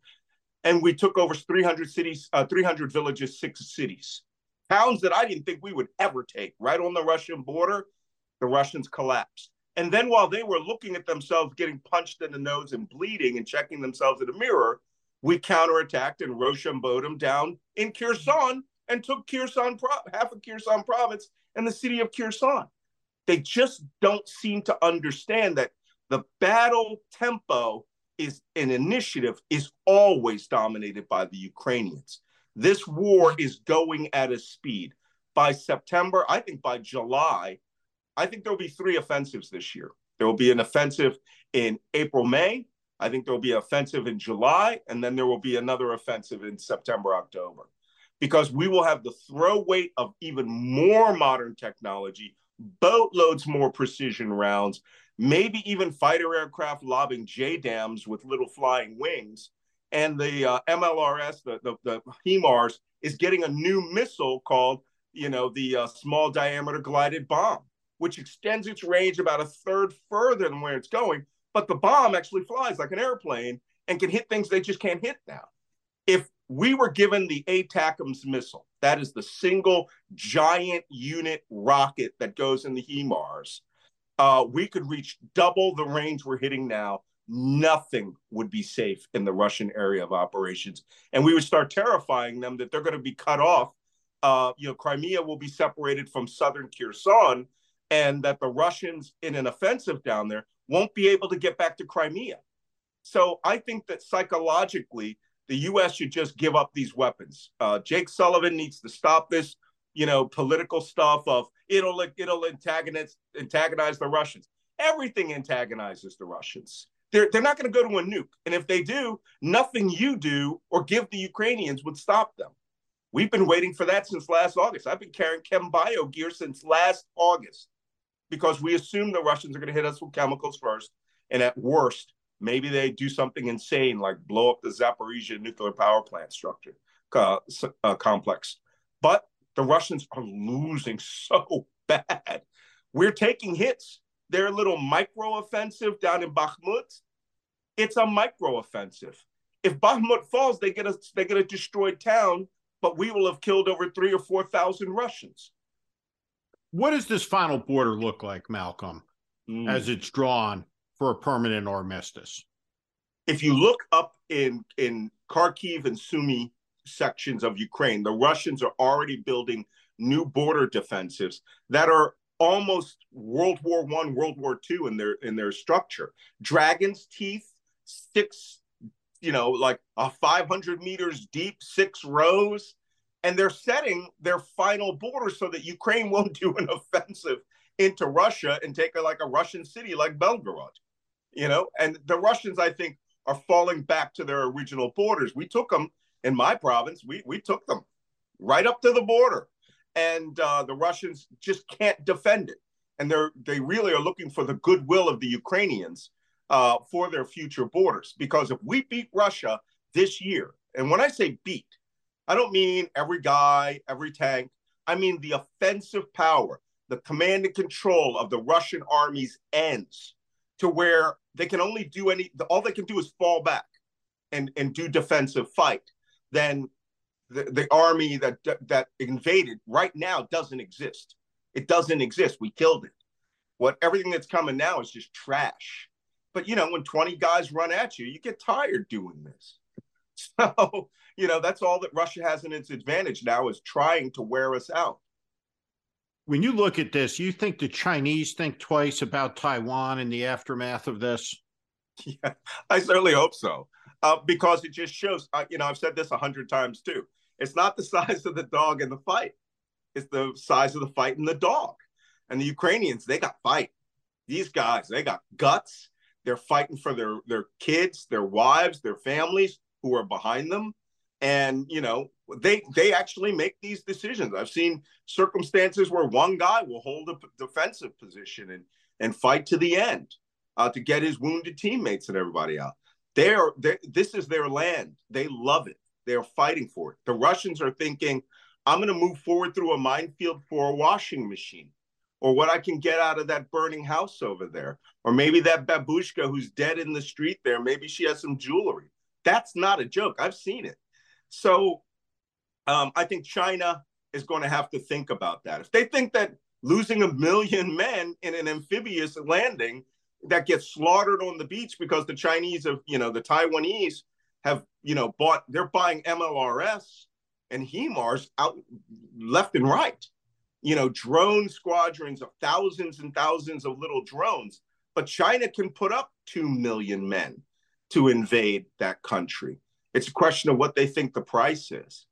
and we took over 300 cities, uh, 300 villages, six cities, towns that I didn't think we would ever take. Right on the Russian border, the Russians collapsed. And then while they were looking at themselves getting punched in the nose and bleeding and checking themselves in the mirror, we counterattacked and Rochambeau down in Kherson and took Kherson, half of Kherson province and the city of Kherson. They just don't seem to understand that the battle tempo is an initiative is always dominated by the Ukrainians. This war is going at a speed. By September, I think by July, I think there'll be three offensives this year. There will be an offensive in April, May. I think there will be an offensive in July, and then there will be another offensive in September, October, because we will have the throw weight of even more modern technology, boatloads more precision rounds, maybe even fighter aircraft lobbing JDAMs with little flying wings. And the uh, MLRS, the, the, the HIMARS, is getting a new missile called, you know, the uh, Small Diameter Glided Bomb, which extends its range about a third further than where it's going. But the bomb actually flies like an airplane and can hit things they just can't hit now. If we were given the ATACMS missile, that is the single giant unit rocket that goes in the HIMARS, uh, we could reach double the range we're hitting now. Nothing would be safe in the Russian area of operations. And we would start terrifying them that they're going to be cut off. Uh, you know, Crimea will be separated from southern Kherson, and that the Russians in an offensive down there won't be able to get back to Crimea. So I think that psychologically, the U.S. should just give up these weapons. Uh, Jake Sullivan needs to stop this, you know, political stuff of it'll it'll antagonize antagonize the Russians. Everything antagonizes the Russians. They're they're not going to go to a nuke, and if they do, nothing you do or give the Ukrainians would stop them. We've been waiting for that since last August. I've been carrying ChemBio gear since last August because we assume the Russians are going to hit us with chemicals first, and at worst, maybe they do something insane like blow up the Zaporizhia nuclear power plant structure uh, uh, complex. But the Russians are losing [laughs] so bad. We're taking hits. Their little micro offensive down in Bakhmut, it's a micro offensive. If Bakhmut falls, they get a they get a destroyed town, but we will have killed over three or four thousand Russians. What does this final border look like, Malcolm, mm. as it's drawn for a permanent armistice? If you look up in in Kharkiv and Sumy sections of Ukraine, the Russians are already building new border defensives that are almost World War One, World War Two in their in their structure. Dragon's teeth, six, you know, like a 500 meters deep, six rows and they're setting their final border so that Ukraine [laughs] won't do an offensive into Russia and take a, like a Russian city like Belgorod, you know. And the Russians, I think, are falling back to their original borders. We took them in my province. We we took them right up to the border, and uh, the Russians just can't defend it. And they're they really are looking for the goodwill of the Ukrainians uh, for their future borders. Because if we beat Russia this year, and when I say beat, I don't mean every guy, every tank. I mean the offensive power, the command and control of the Russian armies ends to where they can only do any, all they can do is fall back and, and do defensive fight. Then the, the army that, that invaded right now doesn't exist. It doesn't exist. We killed it. What everything that's coming now is just trash. But you know, when 20 guys run at you, you get tired doing this. [laughs] So, you know, that's all that Russia has in its advantage now is trying to wear us out. When you look at this, you think the Chinese think twice about Taiwan in the aftermath of this? [laughs] Yeah, I certainly hope so. Uh, because it just shows, uh, you know, I've said this a hundred times too. It's not the [laughs] size of the dog in the fight, it's the size of the fight in the dog. And the Ukrainians, they got fight. These guys, they got guts. They're fighting for their, their kids, their wives, their families who are behind them and you know they they actually make these decisions. I've seen circumstances where one guy will hold a defensive position and and fight to the end uh, to get his wounded teammates and everybody out. They're, they're this is their land. They love it. They're fighting for it. The russians are thinking i'm going to move forward through a minefield for a washing machine or what i can get out of that burning house over there. Or maybe that babushka who's dead in the street there maybe she has some jewelry. That's not a joke. I've seen it. So um, I think China is going to have to think about that. If they think that losing a million men in an amphibious landing that gets slaughtered on the beach because the Chinese have, you know, the Taiwanese have, you know, bought, they're buying MLRS and HIMARS out left and right. You know, drone squadrons of thousands and thousands of little drones. But China can put up 2 million men to invade that country. It's a question of what they think the price is.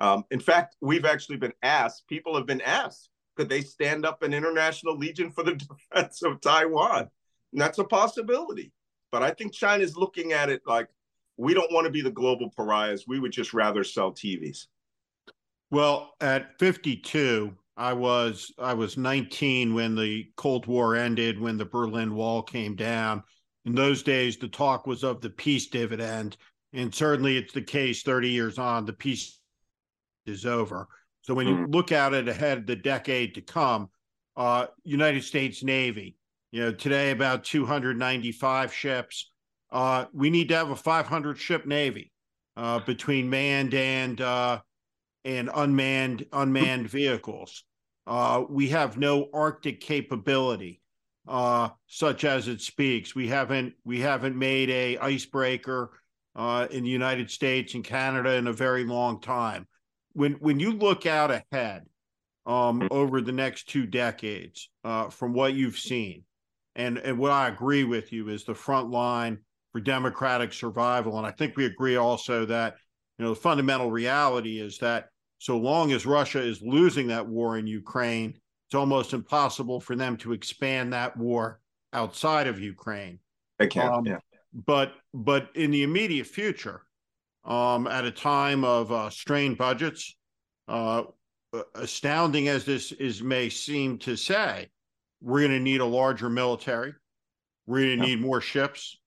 Um, in fact, we've actually been asked, people have been asked, could they stand up an international legion for the [laughs] defense of Taiwan? And that's a possibility. But I think China's looking at it like we don't want to be the global pariahs. We would just rather sell TVs. Well, at 52, I was I was 19 when the Cold War ended, when the Berlin Wall came down. In those days, the talk was of the peace dividend, and certainly it's the case 30 years on. The peace is over. So when you mm. look at it ahead the decade to come, uh, United States Navy, you know, today about 295 ships. Uh, we need to have a 500 ship Navy uh, between manned and uh, and unmanned unmanned vehicles. Uh, we have no Arctic capability, uh, such as it speaks. We haven't we haven't made a icebreaker uh, in the United States and Canada in a very long time. When when you look out ahead um, over the next two decades, uh, from what you've seen, and and what I agree with you is the front line for democratic survival, and I think we agree also that you know the fundamental reality is that so long as Russia is losing that war in Ukraine, it's almost impossible for them to expand that war outside of Ukraine. They can, um, yeah. But but in the immediate future, um, at a time of uh, strained budgets, uh, astounding as this is may seem to say, we're going to need a larger military. We're going to yeah. need more ships,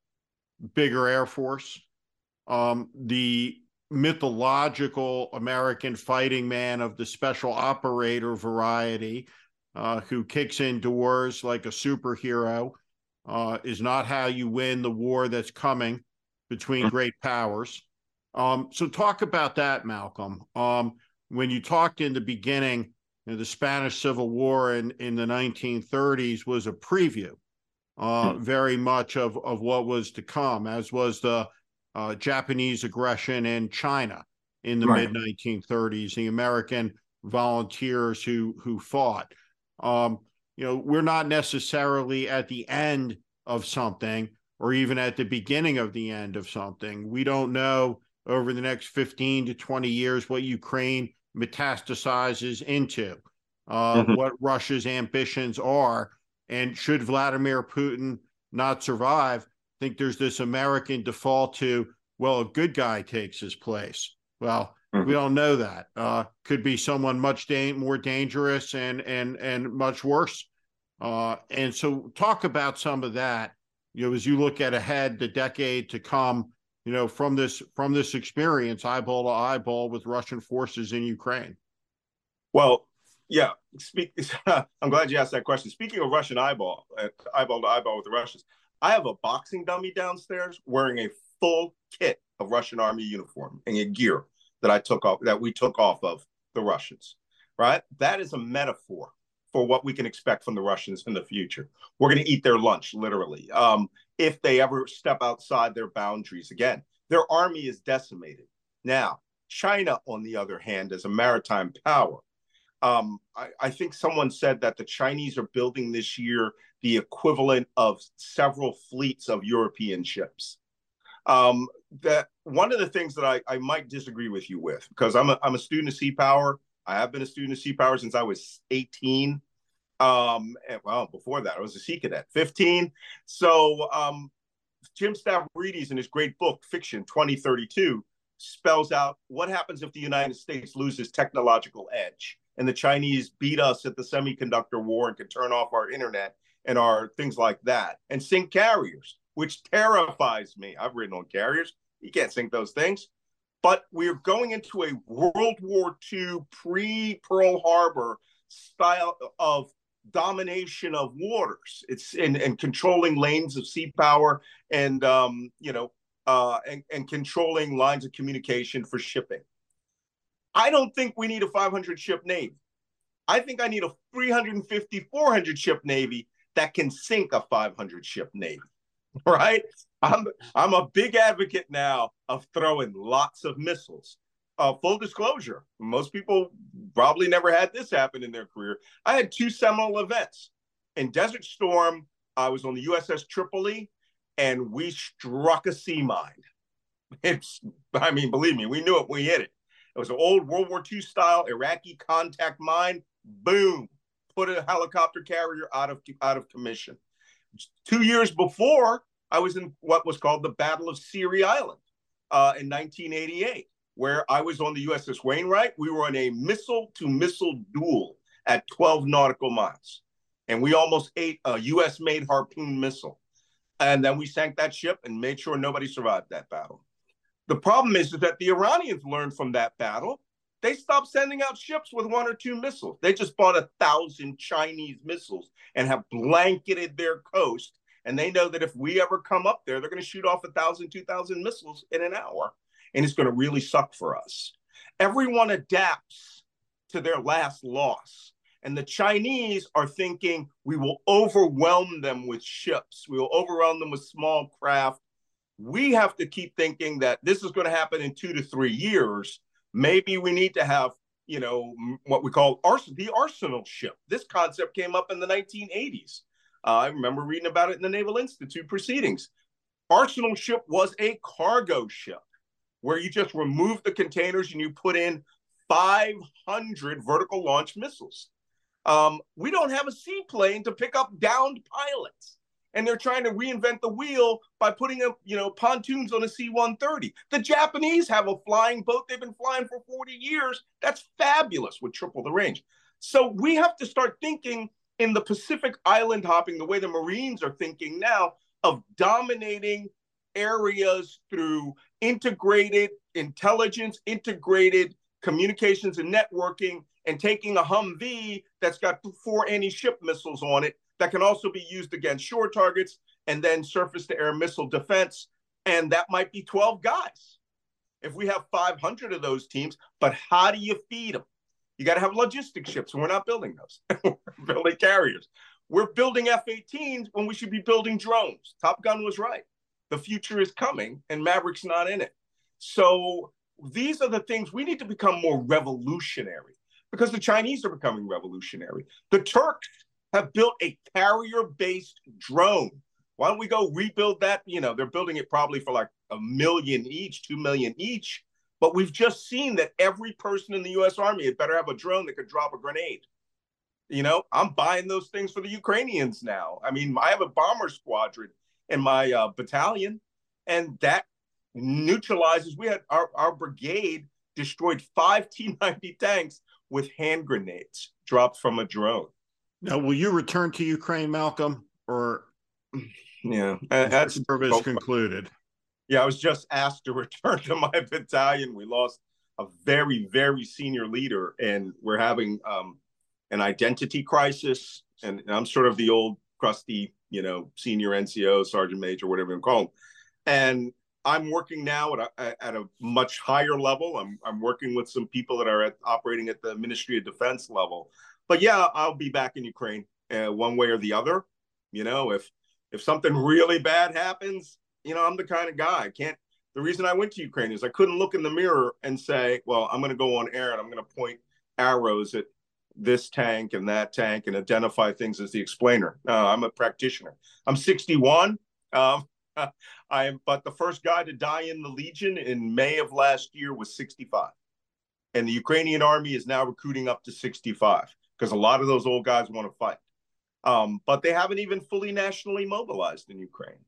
bigger air force. Um, the mythological American fighting man of the special operator variety, uh, who kicks in doors like a superhero, uh, is not how you win the war that's coming between mm-hmm. great powers. Um, so, talk about that, Malcolm. Um, when you talked in the beginning, you know, the Spanish Civil War in, in the 1930s was a preview, uh, mm-hmm. very much of, of what was to come, as was the uh, Japanese aggression in China in the right. mid 1930s, the American volunteers who who fought. Um, you know, we're not necessarily at the end of something or even at the beginning of the end of something. We don't know over the next 15 to 20 years what Ukraine metastasizes into, uh, mm-hmm. what Russia's ambitions are. And should Vladimir Putin not survive, I think there's this American default to, well, a good guy takes his place. Well, mm-hmm. we don't know that. Uh, could be someone much da- more dangerous and and and much worse. Uh, and so, talk about some of that. You know, as you look at ahead, the decade to come. You know, from this from this experience, eyeball to eyeball with Russian forces in Ukraine. Well, yeah. Speak. [laughs] I'm glad you asked that question. Speaking of Russian eyeball, uh, eyeball to eyeball with the Russians, I have a boxing dummy downstairs wearing a full kit of Russian army uniform and a gear that I took off that we took off of the Russians. Right? That is a metaphor for what we can expect from the Russians in the future. We're going to eat their lunch, literally, um, if they ever step outside their boundaries again. Their army is decimated. Now, China, on the other hand, is a maritime power. Um, I, I, think someone said that the Chinese are building this year the equivalent of several fleets of European ships. Um, that one of the things that I, I might disagree with you with, because I'm a, I'm a student of Sea Power. I have been a student of Sea Power since I was 18. Um, and, well, before that, I was a Sea Cadet, 15. So um, Jim Stavridis in his great book, Fiction 2032, spells out what happens if the United States loses technological edge and the Chinese beat us at the semiconductor war and can turn off our internet and our things like that and sink carriers, which terrifies me. I've ridden on carriers. You can't sink those things. But we're going into a World War II pre Pearl Harbor style of domination of waters. It's in and controlling lanes of sea power and um, you know uh, and, and controlling lines of communication for shipping. I don't think we need a 500 ship navy. I think I need a 350, 400 ship navy that can sink a 500 ship navy. [laughs] Right? I'm I'm a big advocate now of throwing lots of missiles. Uh, full disclosure, most people probably never had this happen in their career. I had two seminal events. In Desert Storm, I was on the USS Tripoli, and we struck a sea mine. [laughs] It's, I mean, believe me, we knew it. We hit it. It was an old World War II style Iraqi contact mine. Boom, put a helicopter carrier out of out of commission. Two years before, I was in what was called the Battle of Sirri Island uh, in 1988, where I was on the USS Wainwright. We were on a missile to missile duel. at 12 nautical miles. And we almost ate a US made Harpoon missile. And then we sank that ship and made sure nobody survived that battle. The problem is, is that the Iranians learned from that battle. They stopped sending out ships with one or two missiles. They just bought a thousand Chinese missiles and have blanketed their coast. And they know that if we ever come up there, they're going to shoot off a thousand, two thousand missiles in an hour. And it's going to really suck for us. Everyone adapts to their last loss. And the Chinese are thinking we will overwhelm them with ships, we will overwhelm them with small craft. We have to keep thinking that this is going to happen in two to three years. Maybe we need to have, you know, what we call the arsenal ship. This concept came up in the 1980s. Uh, I remember reading about it in the Naval Institute proceedings. Arsenal ship was a cargo ship where you just remove the containers and you put in 500 vertical launch missiles. Um, we don't have a seaplane to pick up downed pilots. And they're trying to reinvent the wheel by putting up, you know, pontoons on a C-130. The Japanese have a flying boat they've been flying for 40 years. That's fabulous with triple the range. So we have to start thinking in the Pacific island hopping, the way the Marines are thinking now of dominating areas through integrated intelligence, integrated communications and networking, and taking a Humvee that's got four anti-ship missiles on it that can also be used against shore targets and then surface-to-air missile defense. And that might be 12 guys if we have 500 of those teams. But how do you feed them? You got to have logistics ships, and we're not building those. [laughs] we're building carriers. We're building F-18s when we should be building drones. Top Gun was right. The future is coming, and Maverick's not in it. So these are the things we need to become more revolutionary because the Chinese are becoming revolutionary. The Turks have built a carrier based drone. Why don't we go rebuild that? You know, they're building it probably for like a million each, two million each. But we've just seen that every person in the US Army had better have a drone that could drop a grenade. You know, I'm buying those things for the Ukrainians now. I mean, I have a bomber squadron in my uh, battalion, and that neutralizes. We had our, our brigade destroyed five [laughs] T 90 tanks with hand grenades dropped from a drone. Now, will you return to Ukraine, Malcolm, or [laughs] yeah, that's service concluded? Yeah, I was just asked to [laughs] return to my battalion. We lost a very, very senior leader, and we're having um, an identity crisis. And I'm sort of the old crusty, you know, senior NCO, sergeant major, whatever you call him. And I'm working now at a, at a much higher level. I'm, I'm working with some people that are at, operating at the Ministry of Defense level. But yeah, I'll be back in Ukraine uh, one way or the other. You know, if if something really bad happens, you know, I'm the kind of guy I can't. The reason I went to Ukraine is I couldn't look in the mirror and say, "Well, I'm going to go on air and I'm going to point arrows at this tank and that tank and identify things as the explainer." No, I'm a practitioner. I'm 61. Um, [laughs] I am, but the first guy to die in the Legion in May of last year was 65. And the Ukrainian army is now recruiting up to 65 because a lot of those old guys want to fight. Um, but they haven't even fully nationally mobilized in Ukraine.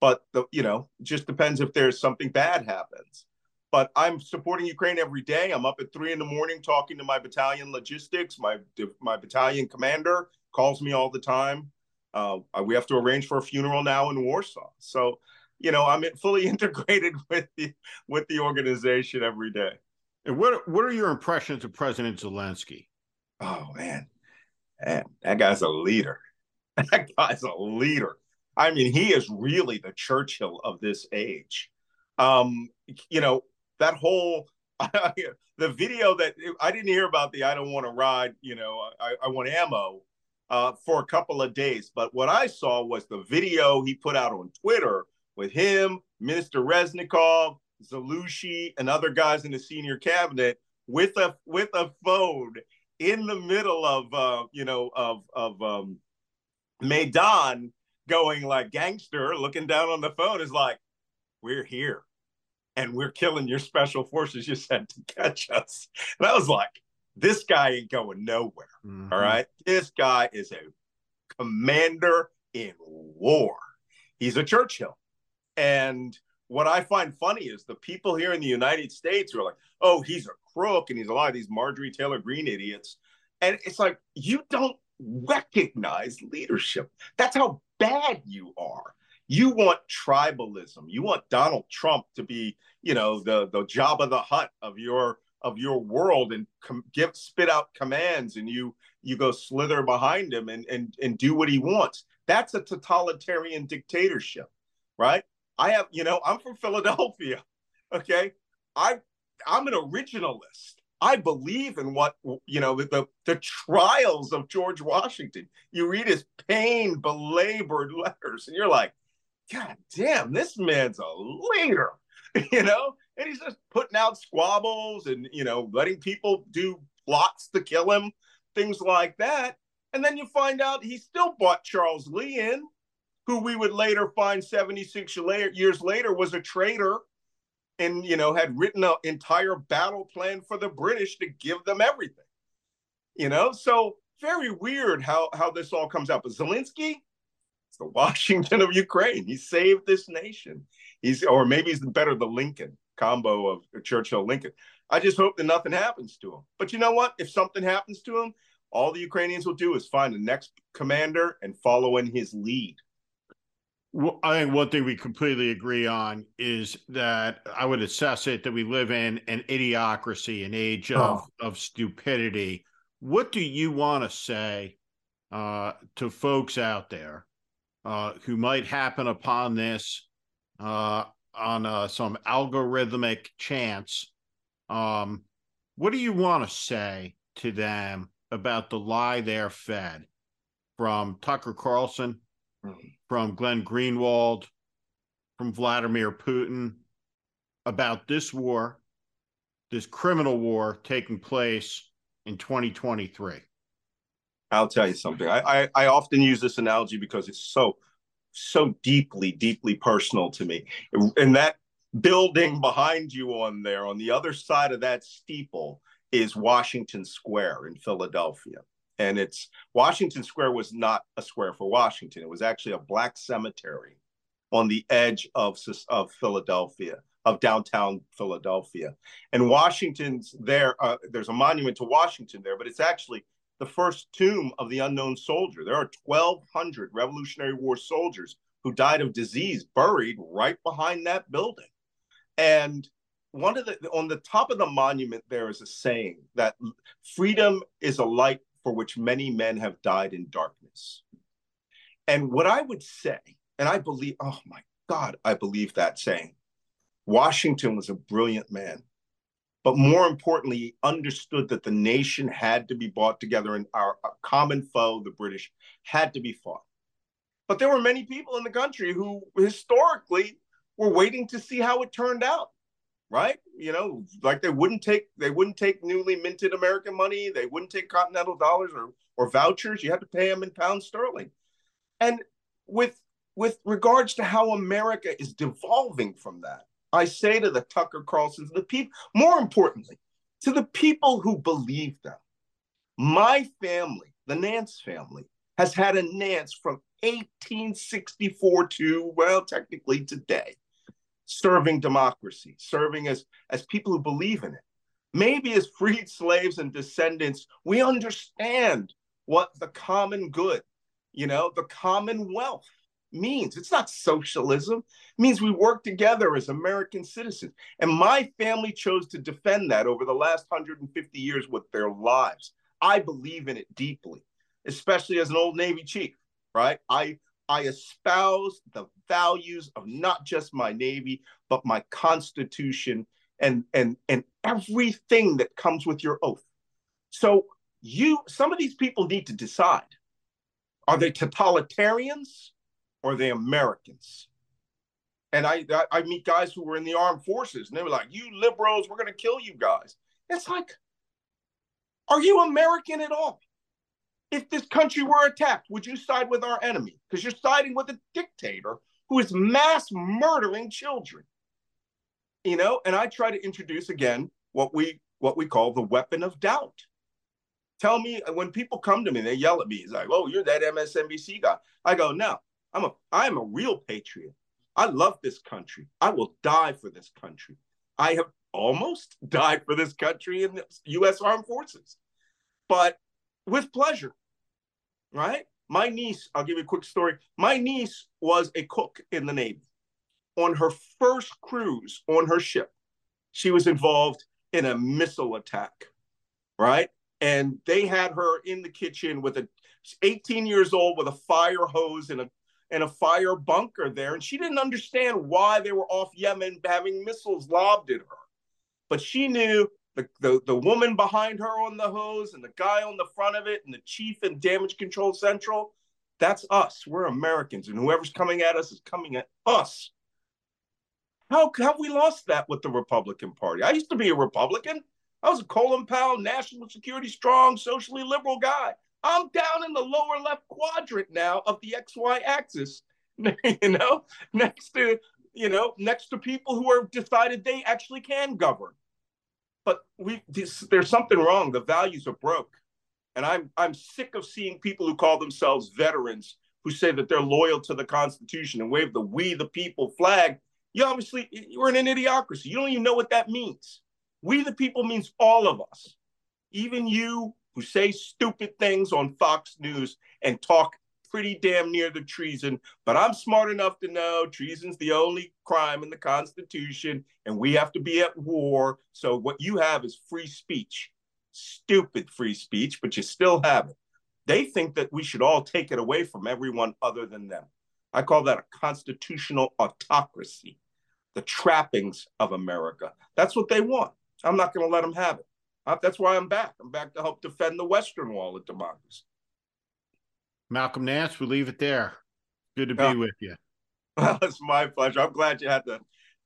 But the, you know, just depends if there's something bad happens. But I'm supporting Ukraine every day. I'm up at three in the morning talking to my battalion logistics. My my battalion commander calls me all the time. Uh, we have to arrange for a funeral now in Warsaw. So, you know, I'm fully [laughs] integrated with the with the organization every day. And what what are your impressions of President Zelensky? Oh man, man that guy's a leader. [laughs] That guy's a leader. I mean, he is really the Churchill of this age. Um, you know, that whole [laughs] the video that I didn't hear about the I don't want to ride, you know, I, I want ammo uh, for a couple of days. But what I saw was the video he put out on Twitter with him, Minister Reznikov, Zelensky, and other guys in the senior cabinet with a with a phone in the middle of uh, you know of of um, Maidan, going like gangster, looking down on the phone is like, "We're here." And we're killing your special forces you sent to catch us. And I was like, this guy ain't going nowhere. Mm-hmm. All right. This guy is a commander in war. He's a Churchill. And what I find funny is the people here in the United States who are like, oh, he's a crook and he's a lot of these Marjorie Taylor Greene idiots. And it's like, you don't recognize leadership. That's how bad you are. You want tribalism. You want Donald Trump to be, you know, the the Jabba the Hutt of your of your world and com- give spit out commands, and you you go slither behind him and and and do what he wants. That's a totalitarian dictatorship, right? I have, you know, I'm from Philadelphia. [laughs] Okay, I I'm an originalist. I believe in what you know the the trials of George Washington. You read his pain belabored letters, and you're like, God damn, this man's a leader, [laughs] you know. And he's just putting out squabbles and you know letting people do plots to kill him, things like that. And then you find out he still bought Charles Lee in, who we would later find 76 years later was a traitor and you know had written an entire battle plan for the british to give them everything you know? So very weird how how this all comes out. But zelensky it's the [laughs] washington of ukraine. He saved this nation. He's or maybe he's better the lincoln combo of churchill lincoln. I just hope that nothing happens to him. But you know what? If something happens to him all the ukrainians will do is find the next commander and follow in his lead I think one thing we completely agree on is that I would assess it that we live in an idiocracy, an age of, oh. of stupidity. What do you want to say uh, to folks out there uh, who might happen upon this uh, on uh, some algorithmic chance? Um, what do you want to say to them about the lie they're fed from Tucker Carlson? From Glenn Greenwald, from Vladimir Putin about this war, this criminal war taking place in 2023? I'll tell you something. I, I, I often use this analogy because it's so so deeply, deeply personal to me. And that building behind you on there, on the other side of that steeple, is Washington Square in Philadelphia and it's Washington Square was not a square for Washington. It was actually a black cemetery on the edge of of Philadelphia, of downtown Philadelphia. And Washington's there. Uh, there's a monument to Washington there, but it's actually the first tomb of the unknown soldier. There are 1,200 Revolutionary War soldiers who died of disease buried right behind that building. And one of the on the top of the monument there is a saying that freedom is a light for which many men have died in darkness. And what I would say, and I believe, oh my God, I believe that saying. Washington was a brilliant man. But more importantly, he understood that the nation had to be brought together and our, our common foe, the British, had to be fought. But there were many people in the country who historically were waiting to see how it turned out right? You know, like they wouldn't take they wouldn't take newly minted American money, they wouldn't take continental dollars or or vouchers. You had to pay them in pounds sterling. And with with regards to how America is devolving from that, I say to the Tucker Carlsons, the people, more importantly, to the people who believe them, my family, the Nance family, has had a Nance from 1864 to, well, technically today serving democracy, serving as, as people who believe in it. Maybe as freed slaves and descendants, we understand what the common good, you know, the commonwealth means. It's not socialism. It means we work together as American citizens. And my family chose to defend that over the last 150 years with their lives. I believe in it deeply, especially as an old Navy chief, right? I I espouse the values of not just my Navy, but my Constitution and, and, and everything that comes with your oath. So you, some of these people need to decide, are they totalitarians or are they Americans? And I, I meet guys who were in the armed forces and they were like, you liberals, we're going to kill you guys. It's like, are you American at all? If this country were attacked, would you side with our enemy? Because you're siding with a dictator who is mass murdering children. You know, and I try to introduce again what we what we call the weapon of doubt. Tell me when people come to me, they yell at me. It's like, "Oh, you're that MSNBC guy." I go, "No, I'm a I am a real patriot. I love this country. I will die for this country. I have almost [laughs] died for this country in the U.S. Armed Forces, but with pleasure, right? My niece, I'll give you a quick story. My niece was a cook in the Navy. On her first cruise on her ship, she was involved in a missile attack, right? And they had her in the kitchen with a 18 years old with a fire hose and a and a fire bunker there. And she didn't understand why they were off Yemen having missiles lobbed at her. But she knew the, the, the woman behind her on the hose and the guy on the front of it and the chief in damage control central. That's us. We're Americans. And whoever's coming at us is coming at us. How have we lost that with the Republican Party? I used to be a Republican. I was a Colin Powell, national security strong, socially liberal guy. I'm down in the lower left quadrant now of the XY axis, [laughs] you know, next to, you know, next to people who are decided they actually can govern. But we this, there's something wrong. The values are broke. And I'm I'm sick of seeing people who call themselves veterans who say that they're loyal to the Constitution and wave the we the people flag. You obviously you're in an idiocracy. You don't even know what that means. We the people means all of us. Even you who say stupid things on Fox News and talk pretty damn near the treason, but I'm smart enough to know treason's the only crime in the Constitution and we have to be at war. So what you have is free speech. Stupid free speech, but you still have it. They think that we should all take it away from everyone other than them. I call that a constitutional autocracy, the trappings of America. That's what they want. I'm not going to let them have it. Uh, that's why I'm back. I'm back to help defend the Western wall of democracy. Malcolm Nance, we leave it there. Good to be with you. [laughs] Well, it's my pleasure. I'm glad you had the,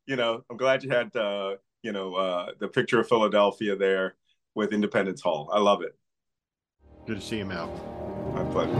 you know, I'm glad you had, uh, you know, uh, the picture of Philadelphia there with Independence Hall. I love it. Good to see you, Malcolm. My pleasure.